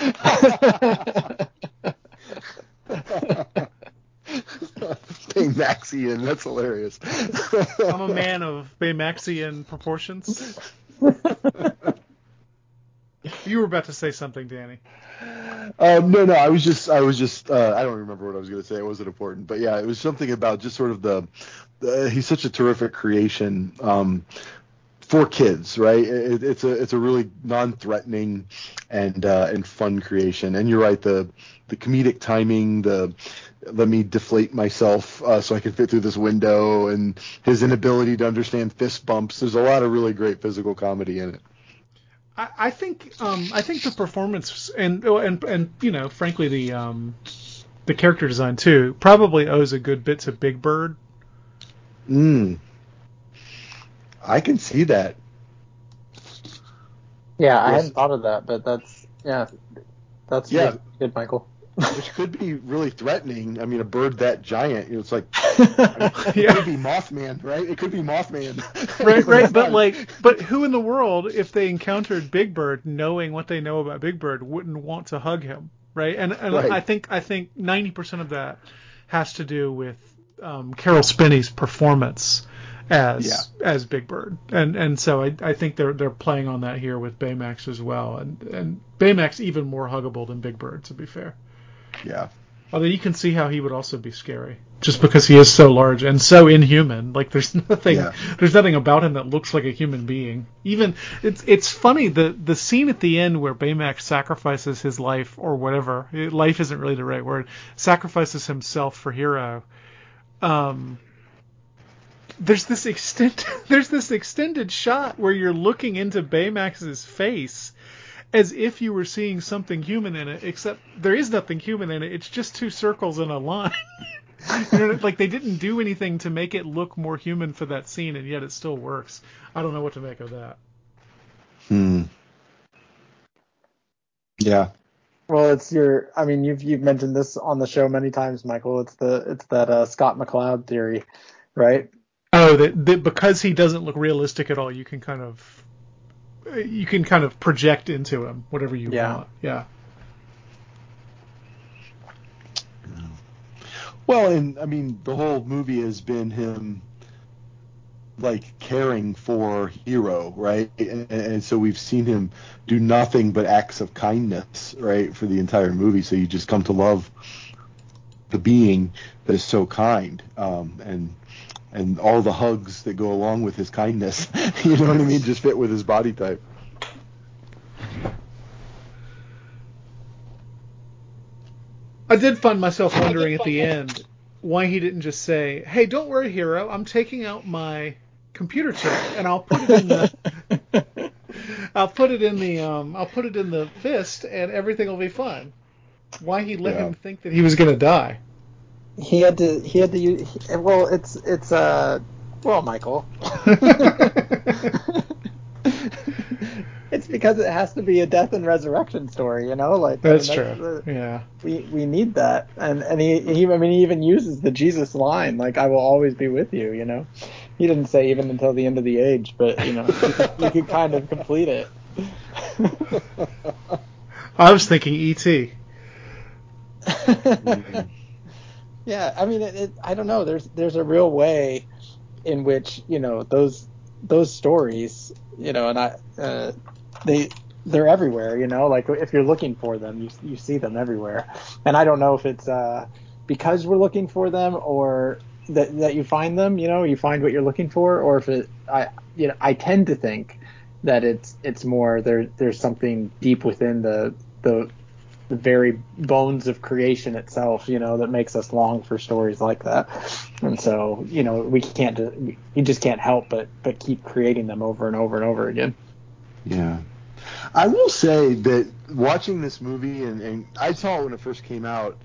Speaker 3: Baymaxian, that's hilarious.
Speaker 2: I'm a man of Baymaxian proportions. you were about to say something, Danny.
Speaker 3: Um, no, no, I was just, I was just, uh, I don't remember what I was going to say. It wasn't important, but yeah, it was something about just sort of the, the he's such a terrific creation um, for kids, right? It, it's a, it's a really non-threatening and uh, and fun creation. And you're right, the the comedic timing, the let me deflate myself uh, so I can fit through this window, and his inability to understand fist bumps. There's a lot of really great physical comedy in it.
Speaker 2: I, I think um, I think the performance and and and you know, frankly, the um, the character design too probably owes a good bit to Big Bird.
Speaker 3: Hmm. I can see that.
Speaker 1: Yeah, I hadn't thought of that, but that's yeah, that's yeah. good, Michael
Speaker 3: which could be really threatening. I mean, a bird that giant, you know, it's like it yeah. could be Mothman, right? It could be Mothman.
Speaker 2: right, right. but like, but who in the world, if they encountered Big Bird, knowing what they know about Big Bird, wouldn't want to hug him, right? And, and right. I think I think ninety percent of that has to do with um, Caroll Spinney's performance as yeah. as Big Bird, and and so I, I think they're they're playing on that here with Baymax as well, and and Baymax even more huggable than Big Bird, to be fair.
Speaker 3: Yeah.
Speaker 2: Although you can see how he would also be scary, just because he is so large and so inhuman. Like there's nothing, yeah. there's nothing about him that looks like a human being. Even it's it's funny the the scene at the end where Baymax sacrifices his life or whatever. Life isn't really the right word. Sacrifices himself for Hero. Um, there's this extent there's this extended shot where you're looking into Baymax's face as if you were seeing something human in it, except there is nothing human in it. It's just two circles and a line. you know, like they didn't do anything to make it look more human for that scene, and yet it still works. I don't know what to make of that.
Speaker 3: Hmm. Yeah.
Speaker 1: Well, it's your. I mean, you've you've mentioned this on the show many times, Michael. It's the it's that uh, Scott McCloud theory, right?
Speaker 2: Oh, that, that because he doesn't look realistic at all, you can kind of you can kind of project into him whatever you
Speaker 1: yeah.
Speaker 2: want. Yeah.
Speaker 3: Well, and I mean, the whole movie has been him like caring for Hero, right? And, and, so we've seen him do nothing but acts of kindness, right, for the entire movie. So you just come to love the being that is so kind, um, and and all the hugs that go along with his kindness. you know what I mean? Just fit with his body type.
Speaker 2: I did find myself wondering at the end why he didn't just say, "Hey, don't worry, hero. I'm taking out my computer chip and I'll put it in the I'll put it in the um I'll put it in the fist and everything will be fine." Why he let yeah. him think that he was going to die?
Speaker 1: He had to. He had to use. Well, it's it's uh. Well, Michael. it's because it has to be a death and resurrection story, you know. Like
Speaker 2: that's, I mean, that's true. The, yeah.
Speaker 1: We we need that, and and he, he I mean he even uses the Jesus line, like "I will always be with you," you know. He didn't say even until the end of the age, but you know you, could kind of complete it.
Speaker 2: I was thinking E.T.
Speaker 1: yeah, I mean, it, it, I don't know. There's there's a real way in which you know those those stories, you know, and I uh, they they're everywhere. You know, like if you're looking for them, you you see them everywhere. And I don't know if it's uh, because we're looking for them or that that you find them. You know, you find what you're looking for, or if it I you know I tend to think that it's it's more there there's something deep within the the the very bones of creation itself, you know, that makes us long for stories like that. And so, you know, we can't, you just can't help but but keep creating them over and over and over again.
Speaker 3: Yeah. I will say that watching this movie, and, and I saw it when it first came out,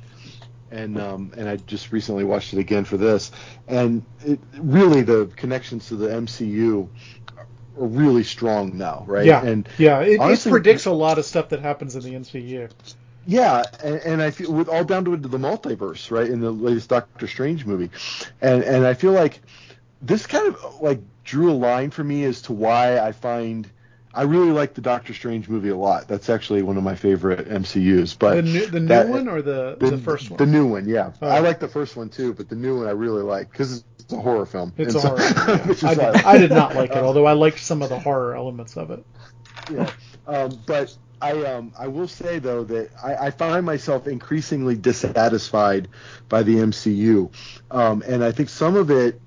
Speaker 3: and um, and I just recently watched it again for this, and it, really the connections to the MCU are really strong now, right?
Speaker 2: Yeah,
Speaker 3: and
Speaker 2: yeah, it, honestly, it predicts a lot of stuff that happens in the MCU.
Speaker 3: Yeah, and, and, I feel with all down to the multiverse, right, in the latest Doctor Strange movie, and and I feel like this kind of like drew a line for me as to why I find I really like the Doctor Strange movie a lot. That's actually one of my favorite MCU's. But
Speaker 2: the new, the new that, one or the, the, the first one?
Speaker 3: The new one, yeah. Oh. I like the first one too, but the new one I really like because it's a horror film.
Speaker 2: It's a so, horror. Yeah. I, did, I, did, not like it, although I liked some of the horror elements of it.
Speaker 3: Yeah, um, but I um I will say though that I, I find myself increasingly dissatisfied by the MCU, um, and I think some of it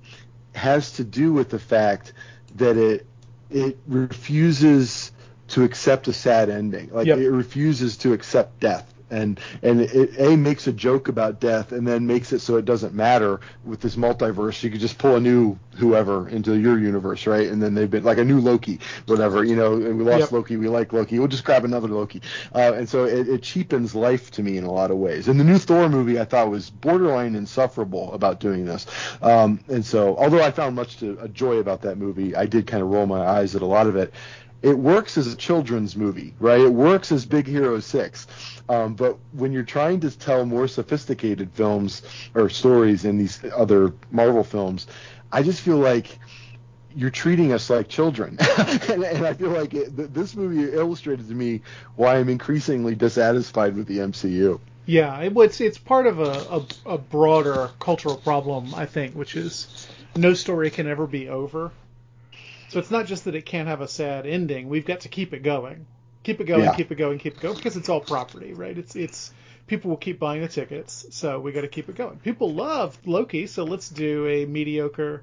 Speaker 3: has to do with the fact that it it refuses to accept a sad ending. Like yep. it refuses to accept death. And and it a makes a joke about death and then makes it so it doesn't matter with this multiverse. You could just pull a new whoever into your universe, right? And then they've been like a new Loki, whatever. You know, and we lost yep. Loki, we like Loki. We'll just grab another Loki. Uh, and so it, it cheapens life to me in a lot of ways. And the new Thor movie I thought was borderline insufferable about doing this. Um, and so although I found much to a joy about that movie, I did kind of roll my eyes at a lot of it it works as a children's movie, right? It works as Big Hero 6. Um, but when you're trying to tell more sophisticated films or stories in these other Marvel films, I just feel like you're treating us like children. and, and, I feel like it, this movie illustrated to me why I'm increasingly dissatisfied with the MCU.
Speaker 2: Yeah, it, it's it's part of a, a, a broader cultural problem, I think, which is no story can ever be over so it's not just that it can't have a sad ending. We've got to keep it going, keep it going, yeah. keep it going, keep it going, because it's all property, right? It's it's people will keep buying the tickets, so we got to keep it going. People love Loki, so let's do a mediocre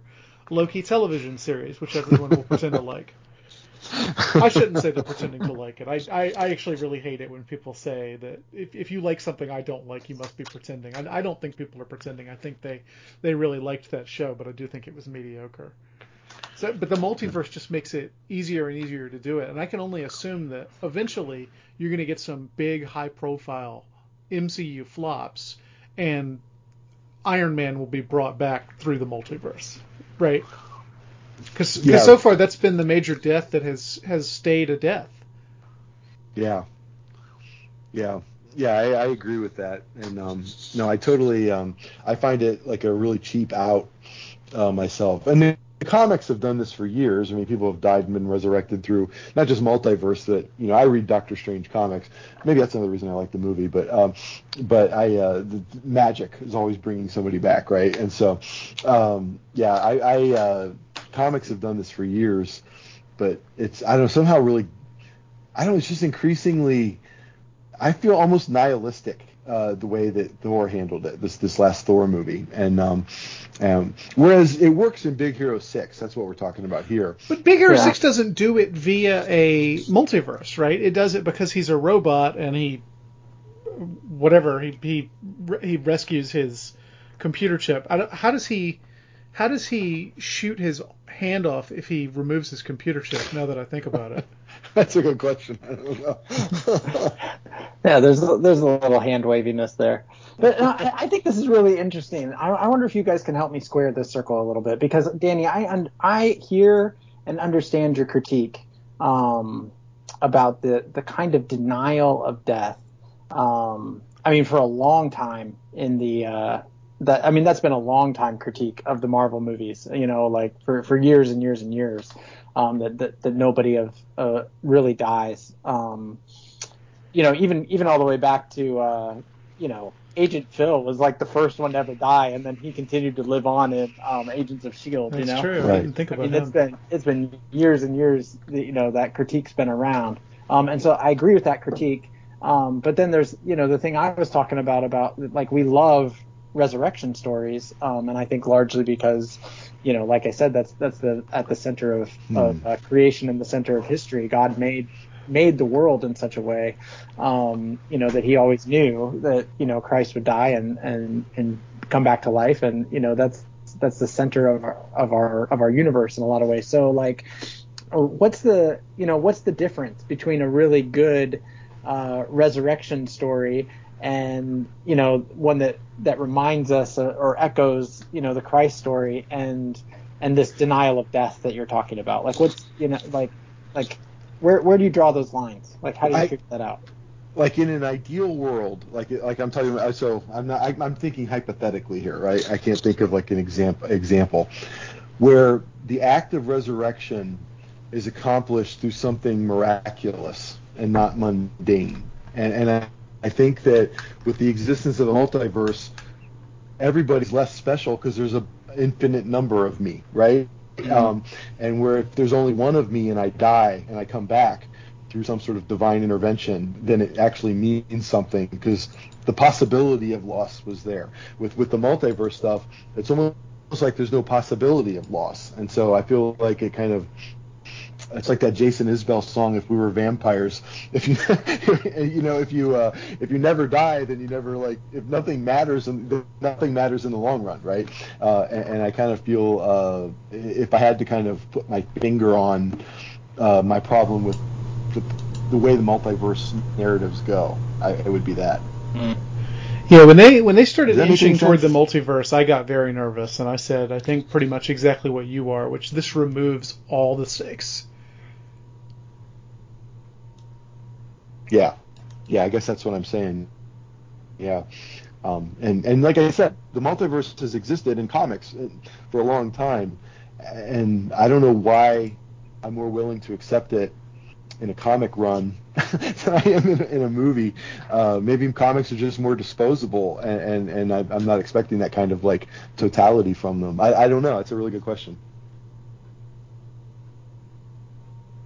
Speaker 2: Loki television series, which everyone will pretend to like. I shouldn't say they're pretending to like it. I, I, I, actually really hate it when people say that if, if you like something I don't like, you must be pretending. I, I don't think people are pretending. I think they, they really liked that show, but I do think it was mediocre. So, but the multiverse just makes it easier and easier to do it, and I can only assume that eventually you're going to get some big, high-profile MCU flops, and Iron Man will be brought back through the multiverse, right? Because yeah. so far that's been the major death that has has stayed a death.
Speaker 3: Yeah. Yeah. Yeah, I, I agree with that, and um, no, I totally, um, I find it like a really cheap out uh, myself, and the comics have done this for years. I mean, people have died and been resurrected through not just multiverse. That you know, I read Doctor Strange comics. Maybe that's another reason I like the movie. But um, but I uh, the, magic is always bringing somebody back, right? And so um, yeah, I I, uh, comics have done this for years, but it's I don't know somehow really I don't know it's just increasingly I feel almost nihilistic uh, the way that Thor handled it this this last Thor movie, and um, um, whereas it works in Big Hero Six, that's what we're talking about here.
Speaker 2: But Big Hero
Speaker 1: Yeah.
Speaker 2: Six doesn't do it via a multiverse, right? It does it because he's a robot and he, whatever he he he rescues his computer chip. I don't, how does he, how does he shoot his hand off if he removes his computer chip? Now that I think about it,
Speaker 3: That's a good question. I don't know.
Speaker 1: Yeah, there's a, there's a little hand waviness there, but uh, I, I think this is really interesting. I, I wonder if you guys can help me square this circle a little bit because Danny, I un, I hear and understand your critique um, about the the kind of denial of death. Um, I mean, for a long time in the uh, that I mean that's been a long time critique of the Marvel movies. You know, like for for years and years and years, um, that, that that nobody of uh, really dies. Um, you know, even even all the way back to uh, you know Agent Phil was like the first one to ever die, and then he continued to live on in um, Agents of Shield.
Speaker 2: that's
Speaker 1: you know,
Speaker 2: true. I
Speaker 3: Right.
Speaker 2: didn't think
Speaker 1: I
Speaker 2: about
Speaker 1: mean, it's
Speaker 2: him.
Speaker 1: been it's been years and years. that, You know, that critique's been around, um, and so I agree with that critique. Um, but then there's you know the thing I was talking about about like we love resurrection stories, um, and I think largely because you know, like I said, that's that's the at the center of, of uh, creation and the center of history. God made made the world in such a way, um, you know, that He always knew that you know Christ would die and and and come back to life, and you know that's that's the center of our of our of our universe in a lot of ways. So like, what's the you know what's the difference between a really good uh, resurrection story and you know one that that reminds us or echoes you know the Christ story and and this denial of death that you're talking about like what's you know like like where where do you draw those lines like how do you
Speaker 3: I-
Speaker 1: figure that out
Speaker 3: like in an ideal world, like like I'm talking about, so I'm not I, I'm thinking hypothetically here, right? I can't think of like an example example where the act of resurrection is accomplished through something miraculous and not mundane. And and I, I think that with the existence of a multiverse, everybody's less special because there's an infinite number of me, right? Um, and where if there's only one of me and I die and I come back through some sort of divine intervention, then it actually means something because the possibility of loss was there. With with the multiverse stuff, it's almost like there's no possibility of loss, and so I feel like it kind of it's like that Jason Isbell song "If We Were Vampires." If you you know if you uh, if you never die, then you never like if nothing matters and nothing matters in the long run, right? Uh, and, and I kind of feel uh, if I had to kind of put my finger on uh, my problem with the, the way the multiverse narratives go, I, it would be that.
Speaker 2: Yeah, when they when they started inching toward the multiverse, I got very nervous, and I said, I think pretty much exactly what you are, which this removes all the stakes.
Speaker 3: Yeah, yeah, I guess that's what I'm saying. Yeah, um, and and like I said, the multiverse has existed in comics uh, for a long time, and I don't know why I'm more willing to accept it in a comic run than I am in, in a movie. Uh, maybe comics are just more disposable, and and, and I, I'm not expecting that kind of like totality from them. I, I don't know. It's a really good question.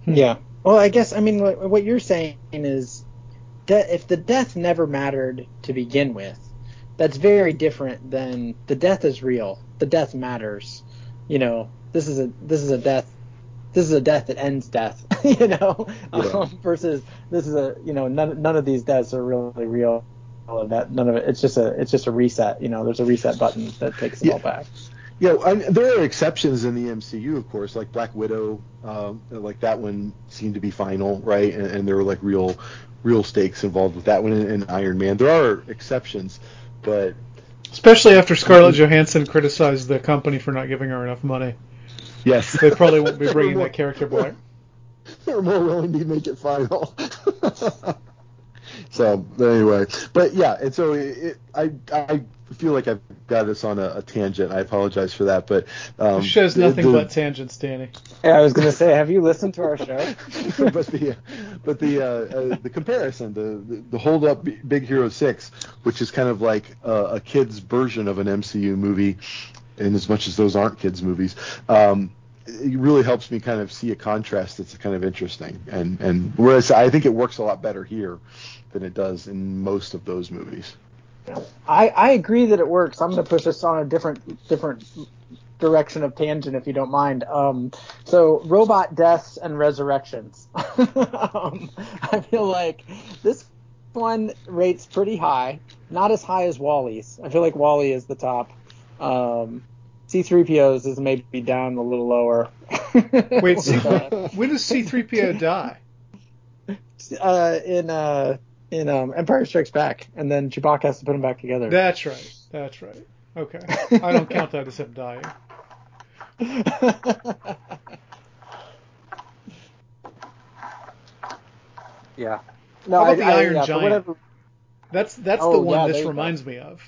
Speaker 1: Yeah. Well, I guess I mean what, you're saying is that if the death never mattered to begin with, that's very different than the death is real. The death matters. You know, this is a this is a death. This is a death that ends death. You know,
Speaker 3: Yeah.
Speaker 1: um, versus this is a you know none none of these deaths are really real. That none of it. It's just a it's just a reset. You know, there's a reset button that takes it
Speaker 3: Yeah.
Speaker 1: all back.
Speaker 3: Yeah, I there are exceptions in the MCU, of course, like Black Widow, um, like that one seemed to be final, right? And, and there were like real, real stakes involved with that one. And, and Iron Man, there are exceptions, but
Speaker 2: Especially after Scarlett Johansson criticized the company for not giving her enough money.
Speaker 3: yes,
Speaker 2: They probably won't be bringing
Speaker 3: more-
Speaker 2: that character back.
Speaker 3: They're more willing to make it final. so anyway, but yeah, and so it, I I feel like I've got us on a, a tangent. I apologize for that, but um,
Speaker 2: This show's nothing
Speaker 3: the-
Speaker 2: but tangents, Danny.
Speaker 1: Yeah, I was gonna say, have you listened to our show?
Speaker 3: but the but the uh, uh, the comparison, the the, the hold up Big Hero Six, which is kind of like uh, a kid's version of an MCU movie, in as much as those aren't kids movies. Um, it really helps me kind of see a contrast that's kind of interesting. And and whereas I think it works a lot better here than it does in most of those movies.
Speaker 1: I, I agree that it works. I'm going to push us on a different different direction of tangent if you don't mind. Um, so robot deaths and resurrections. um, I feel like this one rates pretty high, not as high as WALL-E's. I feel like WALL-E is the top. Um, C3PO's is maybe down a little lower.
Speaker 2: Wait, C- when does C3PO die?
Speaker 1: Uh, in uh, in um, Empire Strikes Back, and then Chewbacca has to put them back together.
Speaker 2: That's right. That's right. Okay. I don't count that as him dying.
Speaker 1: yeah.
Speaker 2: No, How about I, the I, Iron
Speaker 1: yeah,
Speaker 2: Giant? Whatever... That's that's
Speaker 1: oh,
Speaker 2: the one
Speaker 1: yeah,
Speaker 2: this reminds go. me of.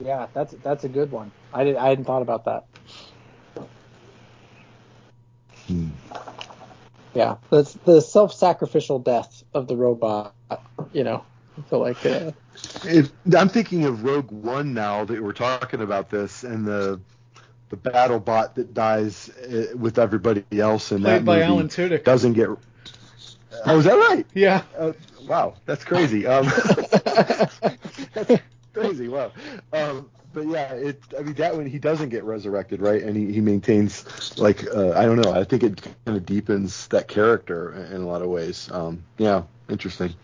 Speaker 1: Yeah, that's that's a good one. I did I hadn't thought about that.
Speaker 3: Hmm.
Speaker 1: Yeah, that's the self-sacrificial death of the robot. You know, I feel like. Uh,
Speaker 3: if, I'm thinking of Rogue One now that we're talking about this, and the the battle bot that dies uh, with everybody else in
Speaker 2: Played
Speaker 3: that
Speaker 2: by
Speaker 3: movie
Speaker 2: Alan Tudyk.
Speaker 3: doesn't get. Oh, is that right?
Speaker 2: Yeah.
Speaker 3: Uh, wow, that's crazy. Um, that's crazy. Wow. Um, but yeah, it. I mean, that one he doesn't get resurrected, right? And he, he maintains like uh, I don't know. I think it kind of deepens that character in a lot of ways. Um, yeah, interesting.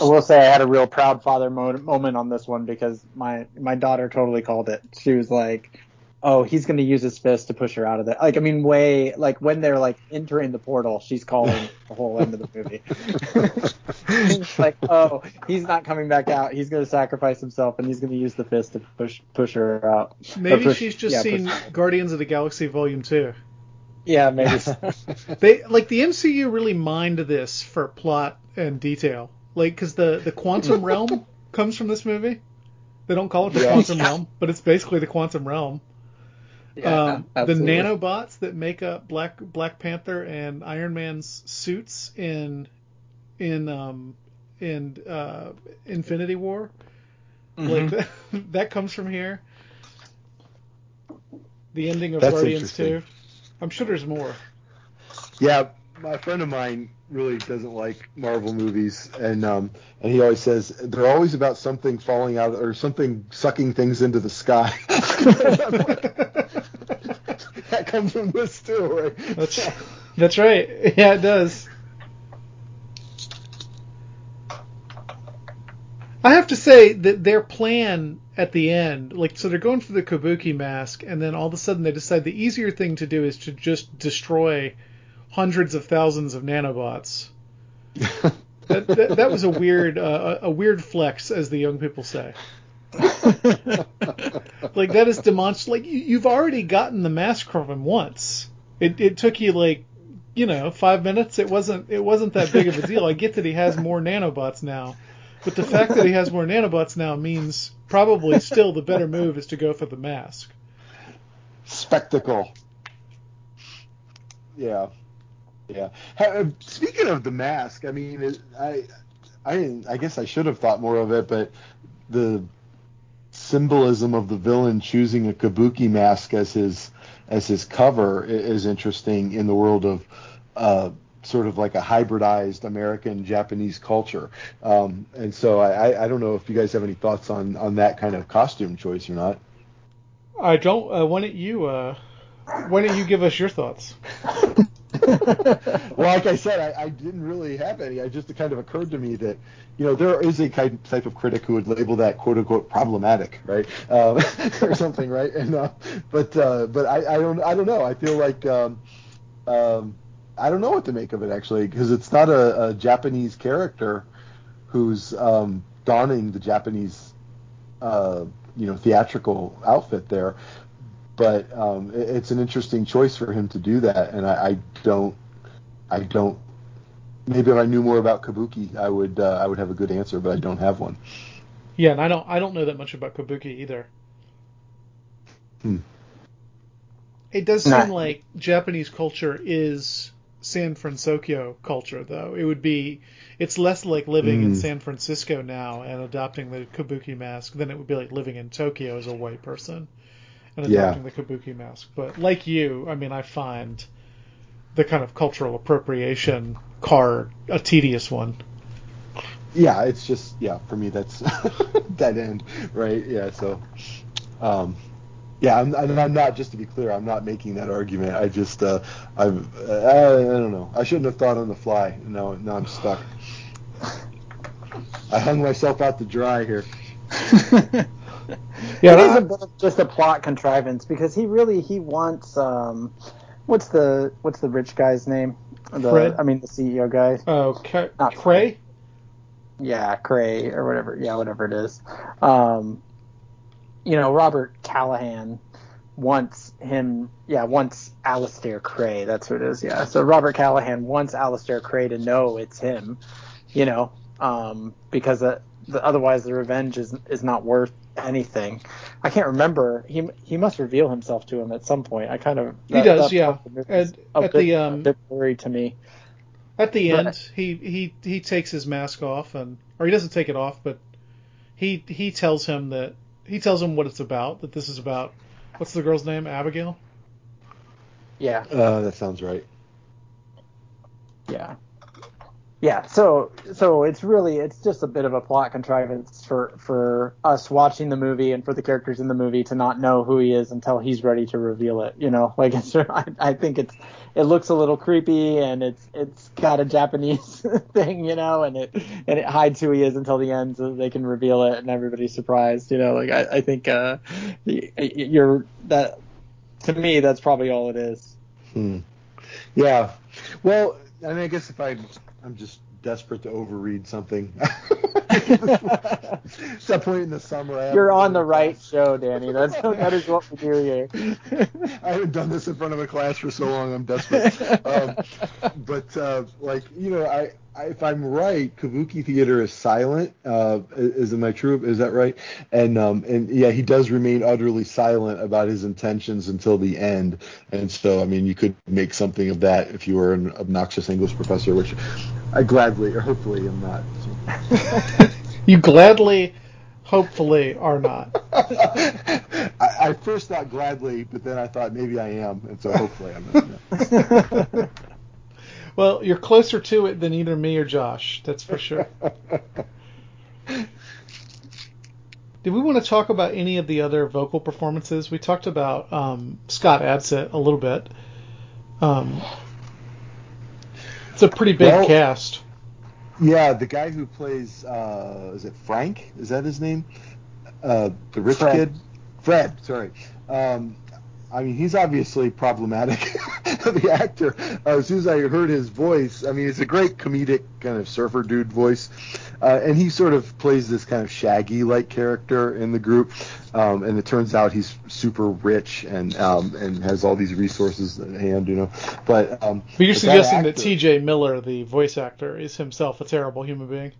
Speaker 1: I will say I had a real proud father mo- moment on this one because my my daughter totally called it. She was like, "Oh, he's going to use his fist to push her out of there." Like, I mean, way like when they're like entering the portal, she's calling the whole end of the movie. like, "Oh, he's not coming back out. He's going to sacrifice himself, and he's going to use the fist to push push her out."
Speaker 2: Maybe
Speaker 1: push,
Speaker 2: she's just
Speaker 1: yeah,
Speaker 2: seen Guardians of the Galaxy Volume Two.
Speaker 1: Yeah, maybe. So.
Speaker 2: they like the MCU really mined this for plot and detail like because the the quantum realm comes from this movie. They don't call it the yeah. quantum realm, but it's basically the quantum realm.
Speaker 1: Yeah,
Speaker 2: um, the nanobots that make up Black Black Panther and Iron Man's suits in in um in uh, Infinity War, mm-hmm. like that, that comes from here. The ending of
Speaker 3: That's
Speaker 2: Guardians 2. I'm sure there's more.
Speaker 3: Yeah, my friend of mine really doesn't like Marvel movies, and um, and he always says they're always about something falling out or something sucking things into the sky. that comes from this too, right?
Speaker 2: That's that's right. Yeah, it does. I have to say that their plan at the end, like, so they're going for the Kabuki mask, and then all of a sudden they decide the easier thing to do is to just destroy hundreds of thousands of nanobots. that, that, that, was a weird uh, a weird flex, as the young people say. like that is demonstrative. Like you, have already gotten the mask from him once. It, it took you like you know five minutes. It wasn't it wasn't that big of a deal. I get that he has more nanobots now, but the fact that he has more nanobots now means probably still the better move is to go for the mask.
Speaker 3: Spectacle. Yeah. Yeah. Uh, speaking of the mask, I mean, it, I, I, I guess I should have thought more of it, but the symbolism of the villain choosing a kabuki mask as his as his cover is interesting in the world of uh, sort of like a hybridized American Japanese culture. Um, and so I, I don't know if you guys have any thoughts on on that kind of costume choice or not.
Speaker 2: I don't. Uh, why don't you? Uh, why don't you give us your thoughts?
Speaker 3: well, like I said, I, I, didn't really have any. I just kind of occurred to me that, you know, there is a kind, type of critic who would label that quote unquote problematic, right, um, or something, right? And uh, but uh, but I, I don't I don't know. I feel like um, um, I don't know what to make of it actually because it's not a, a, Japanese character who's um, donning the Japanese, uh, you know, theatrical outfit there but um, it, it's an interesting choice for him to do that, and I, I don't, I don't. Maybe if I knew more about Kabuki, I would, uh, I would have a good answer, but I don't have one.
Speaker 2: Yeah, and I don't, I don't know that much about Kabuki either.
Speaker 3: Hmm.
Speaker 2: It does seem nah. like Japanese culture is San Francisco culture, though. It would be, it's less like living in
Speaker 3: Mm.
Speaker 2: San Francisco now and adopting the kabuki mask than it would be like living in Tokyo as a white person and
Speaker 3: Yeah.
Speaker 2: adopting the kabuki mask. But like you, I mean, I find the kind of cultural appropriation car a tedious one.
Speaker 3: yeah, it's just yeah for me that's dead end, right? Yeah, so um, yeah, I'm, I'm I'm not just to be clear, I'm not making that argument. I just uh, I've uh, I, I don't know. I shouldn't have thought on the fly. Now now I'm stuck. I hung myself out to dry here.
Speaker 2: Yeah,
Speaker 1: it is a bit of just a plot contrivance because he really he wants um, what's the what's the rich guy's name? The,
Speaker 2: Fred?
Speaker 1: I mean the CEO guy.
Speaker 2: Oh, Ca-
Speaker 1: Not
Speaker 2: Krei?
Speaker 1: Yeah, Krei or whatever. Yeah, whatever it is. Um, you know, Robert Callahan wants him. Yeah, wants Alistair Krei. That's what it is. Yeah. So Robert Callahan wants Alistair Krei to know it's him. You know, um, because uh the, otherwise the revenge is is not worth anything. I can't remember. He he must reveal himself to him at some point. I kind of
Speaker 2: He does, yeah.
Speaker 1: And
Speaker 2: And at the, um,
Speaker 1: a bit blurry to me.
Speaker 2: At the
Speaker 1: But-
Speaker 2: end, he, he he takes his mask off, and or he doesn't take it off, but he he tells him that he tells him what it's about. That this is about what's the girl's name? Abigail.
Speaker 1: Yeah.
Speaker 3: Uh, that sounds right.
Speaker 1: Yeah. Yeah, so so it's really it's just a bit of a plot contrivance for for us watching the movie and for the characters in the movie to not know who he is until he's ready to reveal it. You know, like it's I, I think it's it looks a little creepy and it's it's got a Japanese thing, you know, and it and it hides who he is until the end so they can reveal it and everybody's surprised. You know, like I, I think uh you're that to me that's probably all it is.
Speaker 3: Hmm. Yeah. Well, I mean, I guess if I, I'm just desperate to overread something. It's that point in the summer. I
Speaker 1: You're on the right show, Danny. That's that is what we do here.
Speaker 3: I haven't done this in front of a class for so long. I'm desperate. um, but uh, like you know, I if I'm right, Kabuki theater is silent. Uh, is am I true? Is that right? And um, and yeah, he does remain utterly silent about his intentions until the end. And so, I mean, you could make something of that if you were an obnoxious English professor, which I gladly or hopefully am not. So.
Speaker 2: You gladly, hopefully, are not.
Speaker 3: I, I first thought gladly, but then I thought maybe I am, and so hopefully I'm not.
Speaker 2: Well, you're closer to it than either me or Josh. That's for sure. Did we want to talk about any of the other vocal performances? We talked about um, Scott Adsit a little bit. Um, it's a pretty big
Speaker 3: Well-
Speaker 2: cast.
Speaker 3: Yeah, the guy who plays uh, is it Frank? Is that his name? Uh, the rich
Speaker 1: Fred.
Speaker 3: kid, Fred. Sorry. Um, I mean, he's obviously problematic. the actor. Uh, as soon as I heard his voice, I mean, it's a great comedic kind of surfer dude voice, uh, and he sort of plays this kind of Shaggy-like character in the group. Um, and it turns out he's super rich and um, and has all these resources at hand, you know. But um,
Speaker 2: But you're
Speaker 3: but
Speaker 2: suggesting that
Speaker 3: actor-
Speaker 2: T.J. Miller, the voice actor, is himself a terrible human being.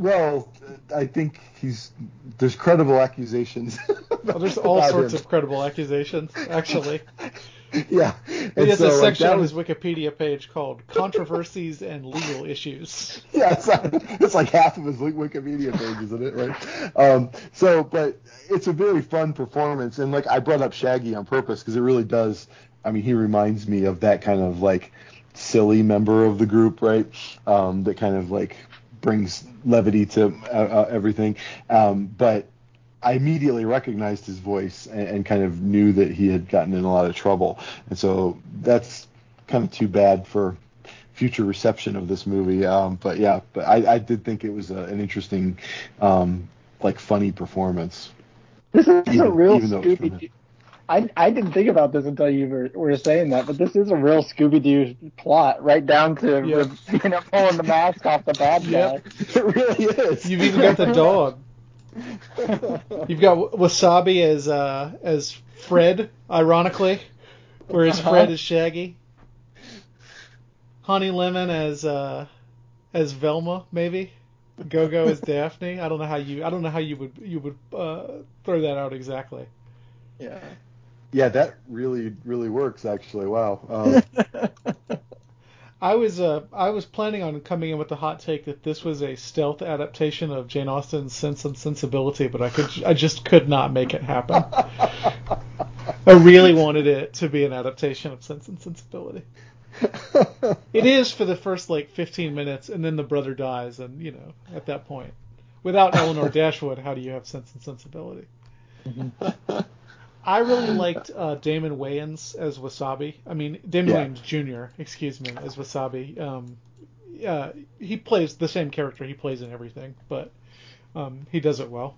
Speaker 3: Well, I think he's there's credible accusations.
Speaker 2: Well, there's all sorts
Speaker 3: him.
Speaker 2: of credible accusations, actually.
Speaker 3: yeah.
Speaker 2: He has
Speaker 3: so,
Speaker 2: a section
Speaker 3: that
Speaker 2: on
Speaker 3: was-
Speaker 2: his Wikipedia page called "Controversies and Legal Issues."
Speaker 3: Yeah, it's like, it's like half of his Wikipedia page, isn't it? Right. Um, so, but it's a very fun performance, and like I brought up Shaggy on purpose because it really does. I mean, he reminds me of that kind of like silly member of the group, right? Um, that kind of like brings levity to uh, uh, everything. Um, but I immediately recognized his voice and, and kind of knew that he had gotten in a lot of trouble, and so that's kind of too bad for future reception of this movie. Um, but yeah, but I, I did think it was a, an interesting, um, like funny performance.
Speaker 1: This is a real
Speaker 3: even it's from
Speaker 1: Scooby. I, I didn't think about this until you were, were saying that, but this is a real Scooby Doo plot, right down to
Speaker 2: Yeah.
Speaker 1: you know pulling the mask off the bad
Speaker 2: Yep.
Speaker 3: It really is.
Speaker 2: You've even got the dog. You've got Wasabi as uh, as Fred, ironically, whereas
Speaker 1: Uh-huh.
Speaker 2: Fred is Shaggy. Honey Lemon as uh, as Velma, maybe. Go-Go as Daphne. I don't know how you I don't know how you would you would uh, throw that out exactly.
Speaker 1: Yeah.
Speaker 3: Yeah, that really really works actually. Wow. Um,
Speaker 2: I was uh I was planning on coming in with the hot take that this was a stealth adaptation of Jane Austen's Sense and Sensibility, but I could I just could not make it happen. I really wanted it to be an adaptation of Sense and Sensibility. it is for the first like 15 minutes, and then the brother dies, and you know at that point, without Elinor Dashwood, how do you have Sense and Sensibility? I really liked uh, Damon Wayans as Wasabi. I mean, Damon
Speaker 3: Yeah.
Speaker 2: Wayans Jr. Excuse me, as Wasabi. Um, uh, he plays the same character he plays in everything, but um, he does it well.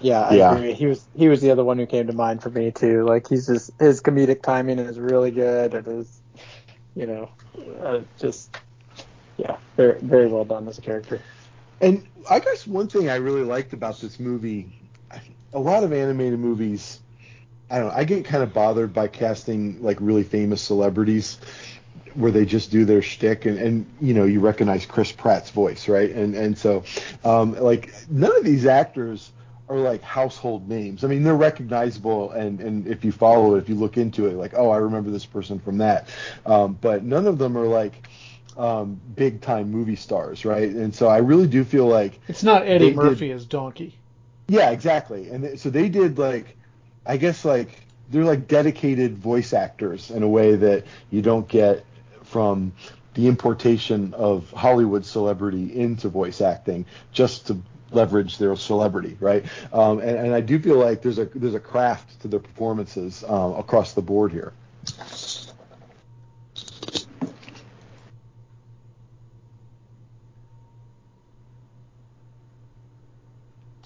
Speaker 1: Yeah, I
Speaker 3: Yeah.
Speaker 1: agree. He was he was the other one who came to mind for me too. Like he's just his comedic timing is really good, and his you know uh, just yeah, very very well done as a character.
Speaker 3: And I guess one thing I really liked about this movie, a lot of animated movies, I don't know, I get kind of bothered by casting like really famous celebrities where they just do their shtick and, and you know, you recognize Chris Pratt's voice, right? And and so um like none of these actors are like household names. I mean, they're recognizable, and and if you follow it, if you look into it, like, oh, I remember this person from that. Um, but none of them are like um, big time movie stars, right? And so I really do feel like,
Speaker 2: It's not Eddie
Speaker 3: They did-
Speaker 2: Murphy as Donkey.
Speaker 3: Yeah, exactly. And th- so they did like, I guess like they're like dedicated voice actors in a way that you don't get from the importation of Hollywood celebrity into voice acting just to leverage their celebrity, right? Um, and, and I do feel like there's a there's a craft to the performances um, across the board here.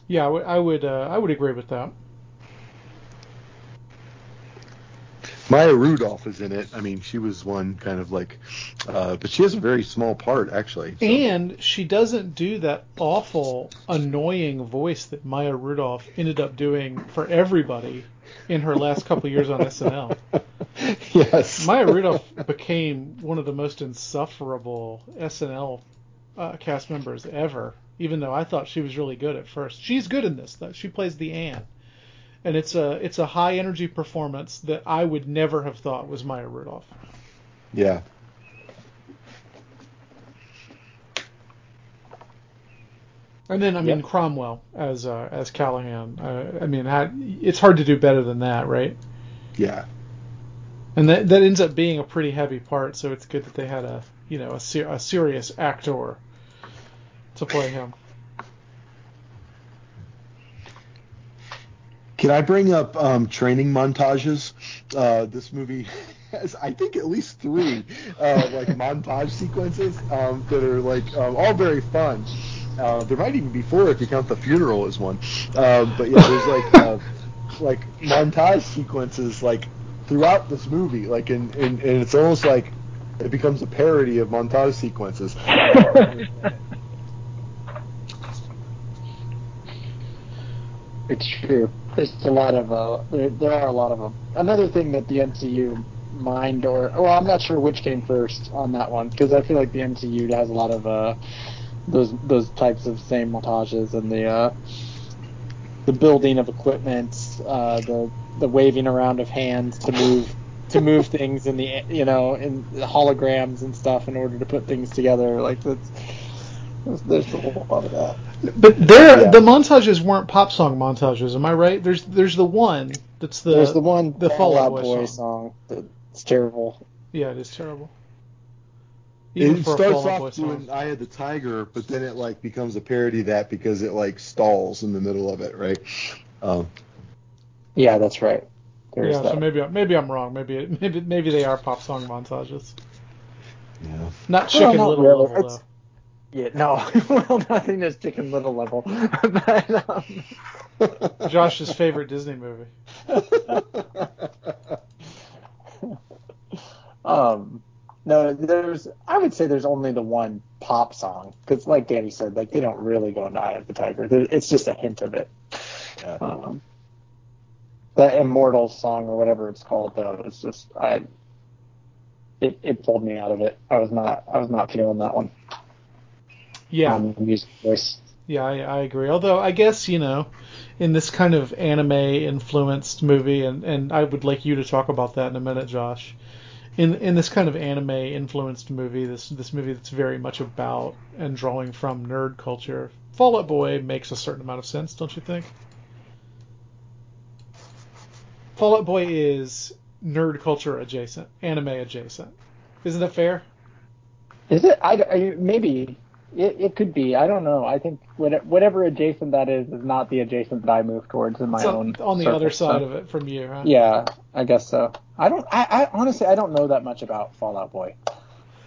Speaker 2: Yeah, I would I would, uh, I would agree with that.
Speaker 3: Maya Rudolph is in it. I mean, she was one kind of like, uh, but she has a very small part actually. so-
Speaker 2: And she doesn't do that awful, annoying voice that Maya Rudolph ended up doing for everybody in her last couple years on SNL.
Speaker 3: yes.
Speaker 2: Maya Rudolph became one of the most insufferable SNL uh, cast members ever. Even though I thought she was really good at first, she's good in this. Though she plays the Anne, and it's a it's a high energy performance that I would never have thought was Maya Rudolph.
Speaker 3: Yeah.
Speaker 2: And then I mean
Speaker 1: Yep.
Speaker 2: Cromwell as uh, as Callahan. Uh, I mean, it's hard to do better than that, right?
Speaker 3: Yeah.
Speaker 2: And that that ends up being a pretty heavy part, so it's good that they had a you know a, ser- a serious actor to play him.
Speaker 3: Can I bring up um, training montages? Uh, this movie has, I think, at least three uh, like montage sequences um, that are like um, all very fun. Uh, there might even be four if you count the funeral as one. Um, but yeah, there's like uh, like montage sequences like throughout this movie, like in, in and it's almost like it becomes a parody of montage sequences.
Speaker 1: It's true. There's a lot of uh, there, there are a lot of them. Another thing that the MCU mind or well, I'm not sure which came first on that one because I feel like the MCU has a lot of uh those those types of same montages and the uh the building of equipment, uh, the the waving around of hands to move to move things in the you know in holograms and stuff in order to put things together. Like that's there's, there's a whole lot of that.
Speaker 2: But there,
Speaker 3: Yeah.
Speaker 2: the montages weren't pop song montages. Am I right? There's there's the one that's the
Speaker 1: There's the one
Speaker 2: the
Speaker 1: Fall
Speaker 2: Fall Out
Speaker 1: Out
Speaker 2: Boy
Speaker 1: Boy
Speaker 2: song.
Speaker 1: song. That's terrible.
Speaker 2: Yeah, it is terrible. Even
Speaker 3: it starts
Speaker 2: Fall Out Boy
Speaker 3: off
Speaker 2: song.
Speaker 3: doing "Eye of the Tiger," but then it like becomes a parody of that because it like stalls in the middle of it, right? Um,
Speaker 1: Yeah, that's right. There's
Speaker 2: Yeah,
Speaker 1: that.
Speaker 2: so maybe maybe I'm wrong. Maybe maybe maybe they are pop song montages.
Speaker 3: yeah.
Speaker 2: Not
Speaker 1: Well,
Speaker 2: Chicken
Speaker 1: not
Speaker 2: Little
Speaker 1: really.
Speaker 2: level though.
Speaker 1: Yeah, no. well, nothing is Chicken Little level. but, um,
Speaker 2: Josh's favorite Disney movie.
Speaker 1: um, no, there's. I would say there's only the one pop song because, like Danny said, like they don't really go into Eye of the Tiger. It's just a hint of it.
Speaker 3: Yeah.
Speaker 1: Um, that Immortal song or whatever it's called, though, it's just I. It, it pulled me out of it. I was not. I was not feeling that one.
Speaker 2: Yeah,
Speaker 1: music voice.
Speaker 2: yeah, I, I agree. Although I guess you know, in this kind of anime influenced movie, and and I would like you to talk about that in a minute, Josh. in in this kind of anime influenced movie, this this movie that's very much about and drawing from nerd culture, Fall Out Boy makes a certain amount of sense, don't you think? Fall Out Boy is nerd culture adjacent, anime adjacent. Isn't that fair?
Speaker 1: Is it? I, I maybe it, it could be. I don't know. I think whatever adjacent that is is not the adjacent that I move towards in my
Speaker 2: so,
Speaker 1: own.
Speaker 2: On the
Speaker 1: circle,
Speaker 2: other side
Speaker 1: so.
Speaker 2: of it from you, huh?
Speaker 1: Yeah, I guess so. I don't. I, I honestly I don't know that much about Fall Out Boy.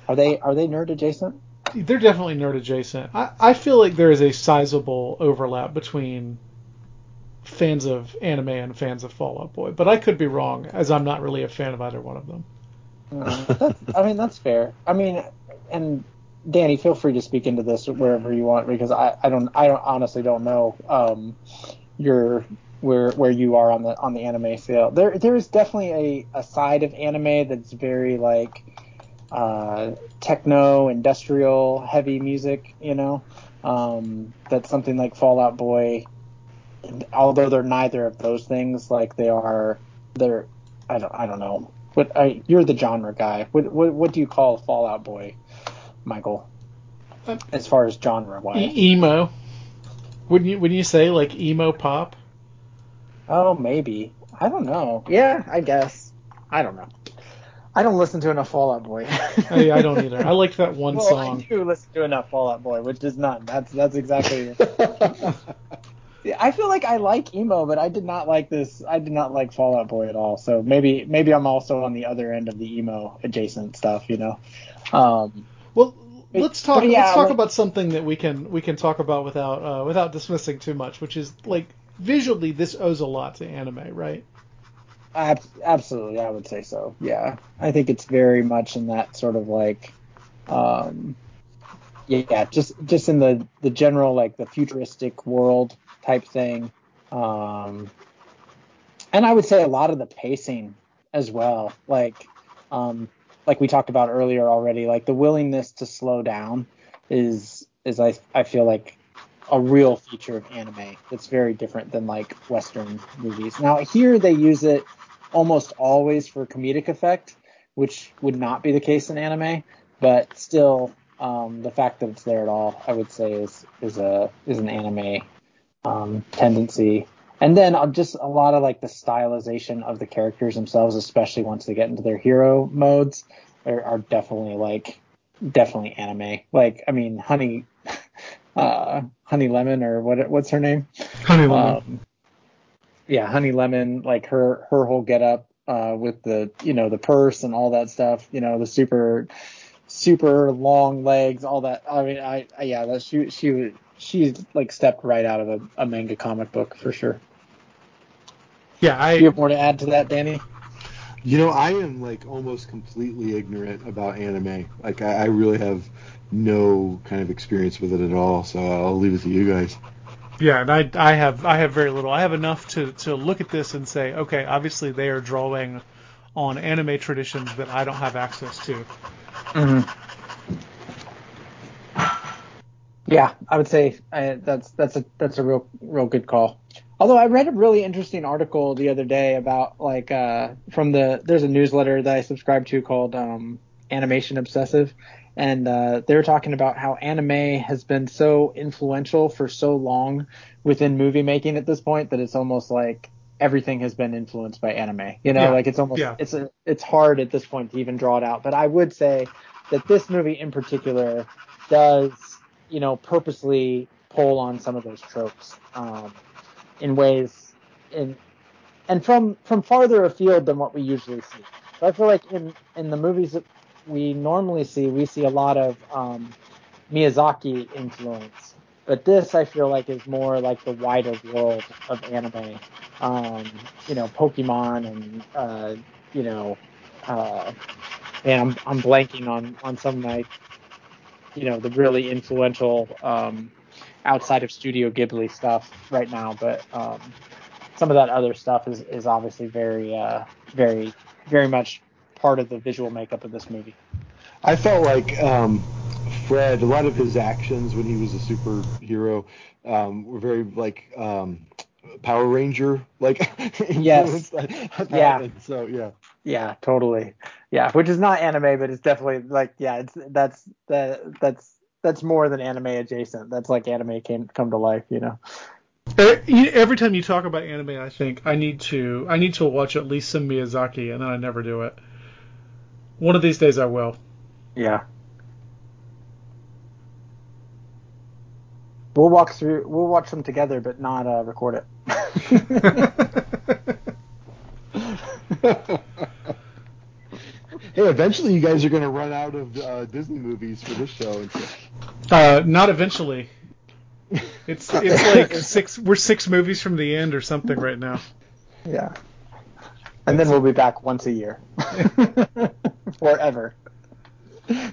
Speaker 1: Are they are they nerd adjacent?
Speaker 2: They're definitely nerd adjacent. I, I feel like there is a sizable overlap between fans of anime and fans of Fall Out Boy, but I could be wrong, as I'm not really a fan of either one of them.
Speaker 1: Mm-hmm. That's, I mean, that's fair. I mean, and Danny, feel free to speak into this wherever you want because I, I don't I don't honestly don't know um, your where where you are on the on the anime scale. There there is definitely a, a side of anime that's very like uh, techno industrial heavy music. You know, um, that's something like Fall Out Boy. Although they're neither of those things, like they are, they're I don't I don't know. What I, you're the genre guy. What, what what do you call Fall Out Boy? Michael, as far as genre wise.
Speaker 2: E- emo. Wouldn't you wouldn't you say like emo pop?
Speaker 1: Oh, maybe. I don't know. Yeah, I guess. I don't know. I don't listen to enough Fall Out Boy.
Speaker 2: I, I don't either. I like that one
Speaker 1: well,
Speaker 2: song.
Speaker 1: I do listen to enough Fall Out Boy, which is none. That's that's exactly. Yeah, I feel like I like emo, but I did not like this. I did not like Fall Out Boy at all. So maybe maybe I'm also on the other end of the emo adjacent stuff, you know. Um,
Speaker 2: Well, let's talk.
Speaker 1: yeah,
Speaker 2: let's talk
Speaker 1: like-
Speaker 2: about something that we can we can talk about without uh, without dismissing too much, which is like visually this owes a lot to anime, right?
Speaker 1: Ab- absolutely, I would say so. Yeah, I think it's very much in that sort of like, um, yeah, just just in the the general like the futuristic world type thing, um, and I would say a lot of the pacing as well, like, um, like we talked about earlier already, like the willingness to slow down is is I I feel like a real feature of anime that's very different than like Western movies. Now here they use it almost always for comedic effect, which would not be the case in anime, but still um, the fact that it's there at all, I would say is is a is an anime um, tendency. And then just a lot of like the stylization of the characters themselves, especially once they get into their hero modes, are, are definitely like definitely anime. Like I mean, Honey, uh, Honey Lemon or what what's her name?
Speaker 2: Honey
Speaker 1: Um, yeah, Honey Lemon, like her her whole getup uh, with the you know the purse and all that stuff, you know the super super long legs, all that. I mean, I, I yeah, that she she she like stepped right out of a, a manga comic book for sure.
Speaker 2: Yeah, I
Speaker 1: Do you have more to add to that, Danny?
Speaker 3: You know, I am like almost completely ignorant about anime. Like, I, I really have no kind of experience with it at all. So I'll leave it to you guys.
Speaker 2: Yeah, and I, I have I have very little. I have enough to, to look at this and say, okay, obviously they are drawing on anime traditions that I don't have access to.
Speaker 1: Yeah, I would say uh, that's that's a that's a real real good call. Although I read a really interesting article the other day about like uh, from the there's a newsletter that I subscribe to called um, Animation Obsessive, and uh, they were talking about how anime has been so influential for so long within movie making at this point that it's almost like everything has been influenced by anime. You know,
Speaker 2: Yeah,
Speaker 1: like it's almost
Speaker 2: yeah.
Speaker 1: it's a it's hard at this point to even draw it out. But I would say that this movie in particular does you know purposely pull on some of those tropes um, in ways in and from from farther afield than what we usually see. So I feel like in in the movies that we normally see, we see a lot of um, Miyazaki influence. But this, I feel like, is more like the wider world of anime. Um, you know, Pokemon and uh, you know, uh, and I'm I'm blanking on on some like you know the really influential um, outside of Studio Ghibli stuff right now, but um, some of that other stuff is is obviously very uh, very very much part of the visual makeup of this movie.
Speaker 3: I felt like um, Fred, a lot of his actions when he was a superhero um, were very like um, Power Ranger like
Speaker 1: Yes. Yeah.
Speaker 3: So yeah.
Speaker 1: Yeah, totally. Yeah, which is not anime, but it's definitely like yeah, it's that's that that's that's more than anime adjacent. That's like anime came come to life, you know.
Speaker 2: Every time you talk about anime, I think I need to I need to watch at least some Miyazaki, and then I never do it. One of these days I will.
Speaker 1: Yeah. We'll walk through. We'll watch them together, but not uh, record it.
Speaker 3: Hey, eventually you guys are going to run out of uh, Disney movies for this show. And
Speaker 2: uh, not eventually. It's it's like six. We're six movies from the end or something right now.
Speaker 1: yeah. And then we'll be back once a year, forever,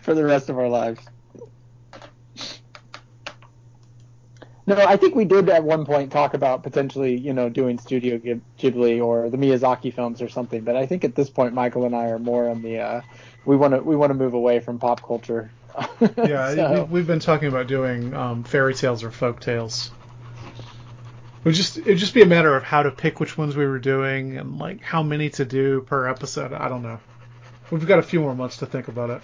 Speaker 1: for the rest of our lives. No, I think we did at one point talk about potentially, you know, doing Studio Ghibli or the Miyazaki films or something. But I think at this point, Michael and I are more on the uh, we want to we want to move away from pop culture.
Speaker 2: Yeah,
Speaker 1: So-
Speaker 2: we, we've been talking about doing um, fairy tales or folk tales. It would just it would just be a matter of how to pick which ones we were doing and like how many to do per episode. I don't know. We've got a few more months to think about it.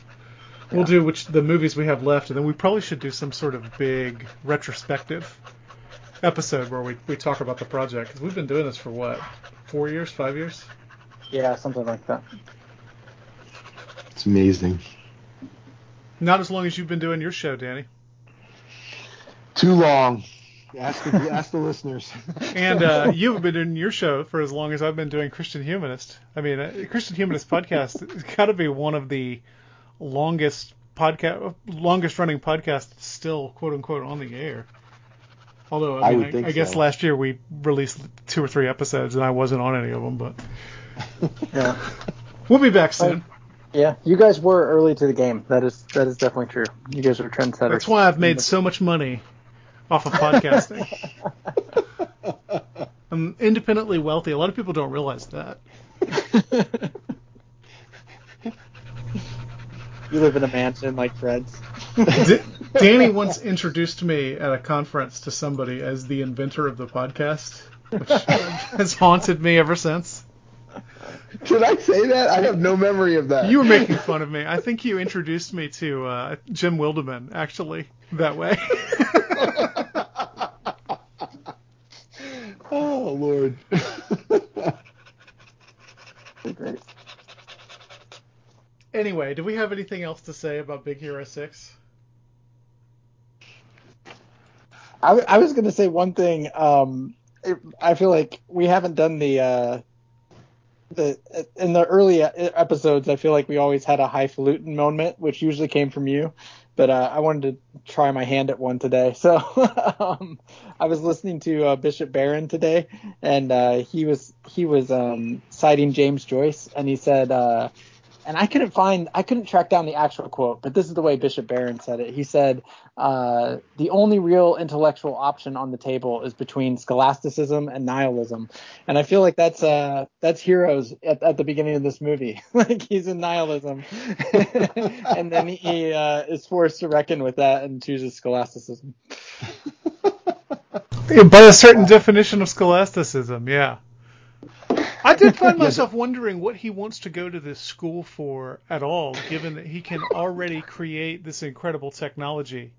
Speaker 2: We'll
Speaker 1: Yeah.
Speaker 2: do which the movies we have left, and then we probably should do some sort of big retrospective episode where we, we talk about the project because we've been doing this for what four years, five years.
Speaker 1: yeah, something like that.
Speaker 3: It's amazing.
Speaker 2: Not as long as you've been doing your show, Danny.
Speaker 3: Too long. Ask the, ask the listeners.
Speaker 2: And uh, you've been doing your show for as long as I've been doing Christian Humanist. I mean, uh, Christian Humanist podcast has got to be one of the longest podcast, longest running podcast still, quote unquote, on the air. Although I,
Speaker 3: I
Speaker 2: mean,
Speaker 3: would
Speaker 2: I,
Speaker 3: think
Speaker 2: I guess
Speaker 3: so.
Speaker 2: last year we released two or three episodes, and I wasn't on any of them. But
Speaker 1: Yeah.
Speaker 2: we'll be back soon.
Speaker 1: Uh, yeah, you guys were early to the game. That is that is definitely true. You guys are trendsetters.
Speaker 2: That's why I've made so much money off of podcasting. I'm independently wealthy. A lot of people don't realize that.
Speaker 1: you live in a mansion like Fred's.
Speaker 2: D- Danny once introduced me at a conference to somebody as the inventor of the podcast, which has haunted me ever since.
Speaker 3: Did I say that? I have no memory of that.
Speaker 2: You were making fun of me. I think you introduced me to uh, Jim Wildeman, actually, that way.
Speaker 3: oh Lord.
Speaker 1: Great.
Speaker 2: Anyway, do we have anything else to say about Big Hero 6?
Speaker 1: I was going to say one thing. Um, it, I feel like we haven't done the uh, the in the early episodes. I feel like we always had a highfalutin moment, which usually came from you. But uh, I wanted to try my hand at one today. So um, I was listening to uh, Bishop Barron today, and uh, he was he was um, citing James Joyce, and he said. And I couldn't find, I couldn't track down the actual quote, but this is the way Bishop Barron said it. He said, uh, "The only real intellectual option on the table is between scholasticism and nihilism," and I feel like that's uh, that's Hiro's at, at the beginning of this movie. like he's in nihilism, and then he uh, is forced to reckon with that and chooses scholasticism.
Speaker 2: By a certain definition of scholasticism, yeah. I did find myself wondering what he wants to go to this school for at all, given that he can already create this incredible technology.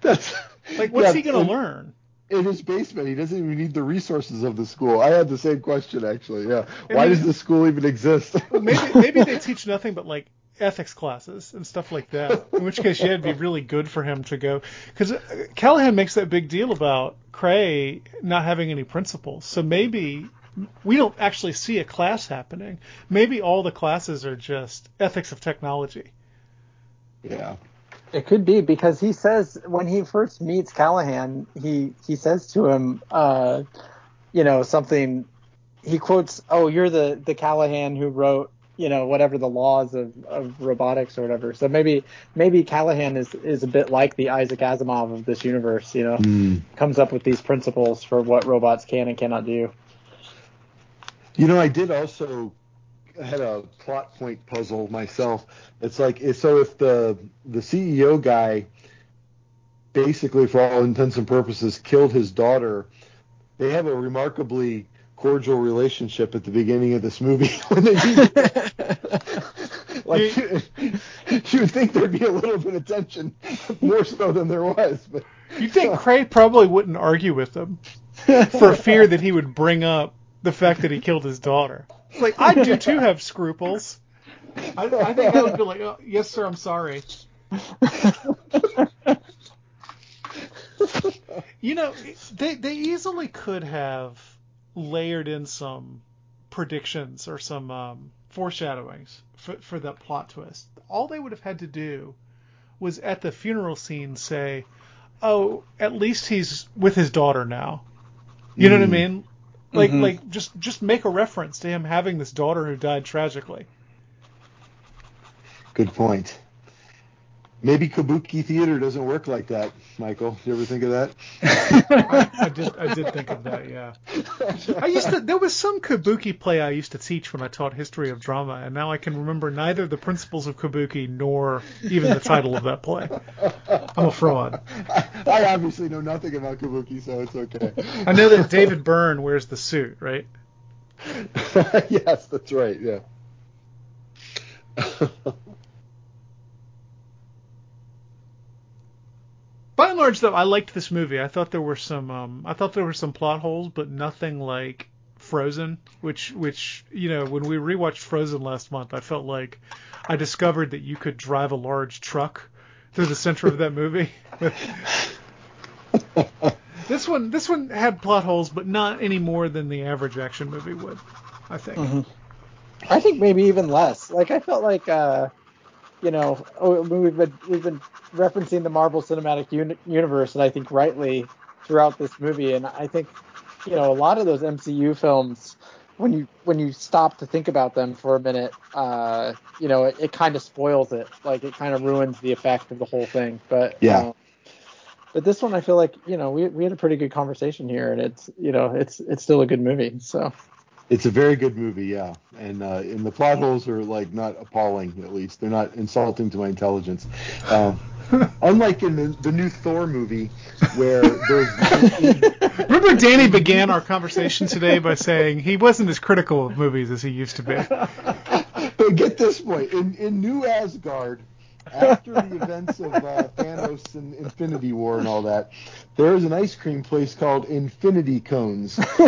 Speaker 3: That's
Speaker 2: Like, what's
Speaker 3: yeah,
Speaker 2: he going to learn?
Speaker 3: In his basement, he doesn't even need the resources of the school. I had the same question actually. Yeah,
Speaker 2: I
Speaker 3: why
Speaker 2: mean-
Speaker 3: does the school even exist?
Speaker 2: Maybe maybe they teach nothing but like ethics classes and stuff like that. In which case, yeah, it'd be really good for him to go because uh, Callahan makes that big deal about Krei not having any principles. So maybe we don't actually see a class happening. Maybe all the classes are just ethics of technology.
Speaker 3: yeah.
Speaker 1: It could be because he says when he first meets Callahan, he he says to him, uh, you know, something. He quotes, "Oh, you're the the Callahan who wrote, you know, whatever the laws of, of robotics or whatever." So maybe maybe Callahan is is a bit like the Isaac Asimov of this universe. You know,
Speaker 3: Hmm.
Speaker 1: comes up with these principles for what robots can and cannot do.
Speaker 3: You know, I did also I had a plot point puzzle myself. It's like so if the the CEO guy basically for all intents and purposes killed his daughter, they have a remarkably cordial relationship at the beginning of this movie when they like you, you would think there'd be a little bit of tension, more so than there was. But
Speaker 2: you think Krei probably wouldn't argue with him for fear that he would bring up the fact that he killed his daughter. Like I do too have scruples. I, I think I would be like, oh, yes, sir, I'm sorry. you know, they they easily could have layered in some predictions or some um, foreshadowings for for that plot twist. All they would have had to do was at the funeral scene say, "Oh, at least he's with his daughter now." You know what I mean? Like
Speaker 1: Mhm.
Speaker 2: like just just make a reference to him having this daughter who died tragically.
Speaker 3: good point. Maybe kabuki theater doesn't work like that, Michael. Did you ever think of that?
Speaker 2: I, I did I did think of that, yeah. I used to there was some kabuki play I used to teach when I taught history of drama, and now I can remember neither the principles of kabuki nor even the title of that play. I'm a fraud.
Speaker 3: I, I obviously know nothing about kabuki, so it's okay.
Speaker 2: I know that David Byrne wears the suit, right?
Speaker 3: yes, that's right. Yeah.
Speaker 2: By and large, though, I liked this movie. I thought there were some, um, I thought there were some plot holes, but nothing like Frozen, which, which, you know, when we rewatched Frozen last month, I felt like I discovered that you could drive a large truck through the center of that movie. this one, this one had plot holes, but not any more than the average action movie would. I think.
Speaker 1: Mhm. I think maybe even less. Like I felt like, uh, you know, oh, we've been we've been referencing the Marvel Cinematic Uni- Universe, and I think rightly throughout this movie. And I think, you know, a lot of those MCU films, when you when you stop to think about them for a minute, uh, you know, it, it kind of spoils it. Like it kind of ruins the effect of the whole thing. But
Speaker 3: Yeah.
Speaker 1: uh, but this one, I feel like, you know, we we had a pretty good conversation here, and it's you know, it's it's still a good movie. So.
Speaker 3: It's a very good movie, yeah, and uh, and the plot holes are like not appalling. At least they're not insulting to my intelligence. Um, unlike in the, the new Thor movie, where there's
Speaker 2: Remember, Danny began our conversation today by saying he wasn't as critical of movies as he used to be.
Speaker 3: but get this point in in New Asgard, after the events of uh, Thanos and Infinity War and all that, there is an ice cream place called Infinity Cones.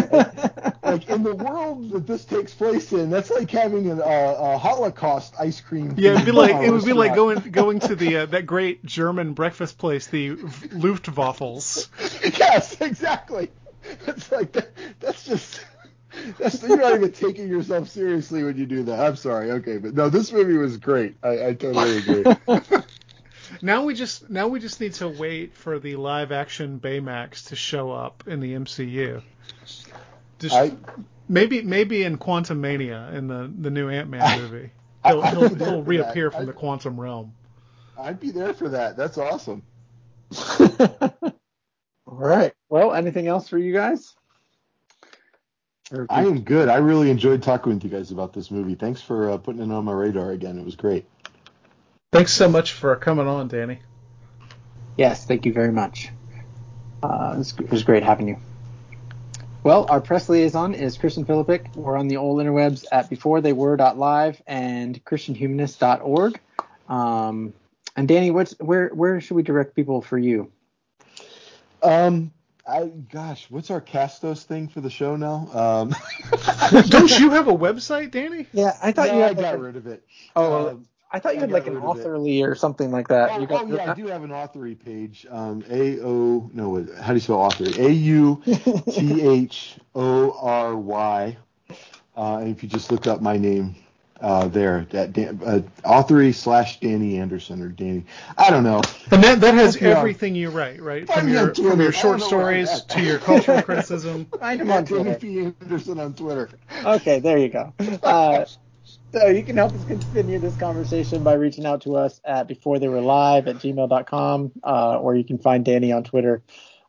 Speaker 3: like in the world that this takes place in, that's like having a, a, a Holocaust ice cream.
Speaker 2: Yeah, it'd be like
Speaker 3: uh,
Speaker 2: it would be like going going to the uh, that great German breakfast place, the Luftwaffles.
Speaker 3: yes, exactly. It's like that, that's just that's you're not even taking yourself seriously when you do that. I'm sorry. Okay, but no, this movie was great. I, I totally agree.
Speaker 2: Now we just now we just need to wait for the live action Baymax to show up in the MCU. Just
Speaker 3: I
Speaker 2: maybe maybe in Quantumania in the the new Ant Man movie. He'll,
Speaker 3: I'd
Speaker 2: he'll, he'll reappear
Speaker 3: that.
Speaker 2: from the quantum realm.
Speaker 3: I'd be there for that. That's awesome.
Speaker 1: All right. Well, anything else for you guys? Or-
Speaker 3: I am good. I really enjoyed talking with you guys about this movie. Thanks for uh, putting it on my radar again. It was great.
Speaker 2: Thanks so much for coming on, Danny.
Speaker 1: Yes, thank you very much. Uh, it, was, it was great having you. Well, our press liaison is Christian Philippic. We're on the old interwebs at beforethey.were.live and christianhumanist.org. Um, and Danny, what's where where should we direct people for you?
Speaker 3: Um, I gosh, what's our Castos thing for the show now? Um,
Speaker 2: Don't you have a website, Danny?
Speaker 1: Yeah, I thought
Speaker 3: no,
Speaker 1: you had like
Speaker 3: got
Speaker 1: a-
Speaker 3: rid of it.
Speaker 1: oh,
Speaker 3: Um,
Speaker 1: I thought you had like an
Speaker 3: rid of it.
Speaker 1: authorly or something like that.
Speaker 3: Oh,
Speaker 1: you got
Speaker 3: oh, yeah, I do have an authory page. Um, A O no, what- how do you spell authory? A U T H O R Y. Uh, and if you just look up my name uh, there, that Dan, uh, authory slash Danny Anderson or Danny, I don't know.
Speaker 2: And that that has
Speaker 3: Yeah.
Speaker 2: everything you write, right?
Speaker 3: Find
Speaker 2: From
Speaker 3: me
Speaker 2: your from your short
Speaker 3: don't know where I'm
Speaker 2: stories to your cultural criticism.
Speaker 1: Find him on
Speaker 3: Danny
Speaker 1: Twitter.
Speaker 3: P. Anderson on Twitter.
Speaker 1: Okay, there you go. Uh, so you can help us continue this conversation by reaching out to us at before they were live at gmail.com, uh, or you can find Danny on Twitter.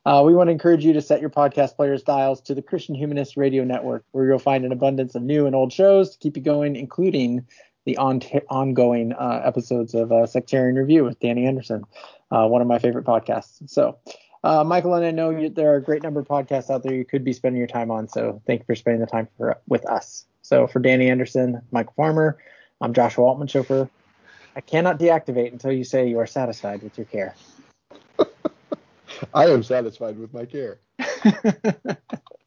Speaker 1: Uh, we want to encourage you to set your podcast players dials to the Christian Humanist Radio Network, where you'll find an abundance of new and old shows to keep you going, including the on- ongoing uh, episodes of uh, Sectarian Review with Danny Anderson, uh, one of my favorite podcasts. So Uh, Michael and I know you, there are a great number of podcasts out there you could be spending your time on, so thank you for spending the time for, with us. So for Danny Anderson, Michael Farmer, I'm Joshua Altman Chauffeur. I cannot deactivate until you say you are satisfied with your care.
Speaker 3: I am satisfied with my care.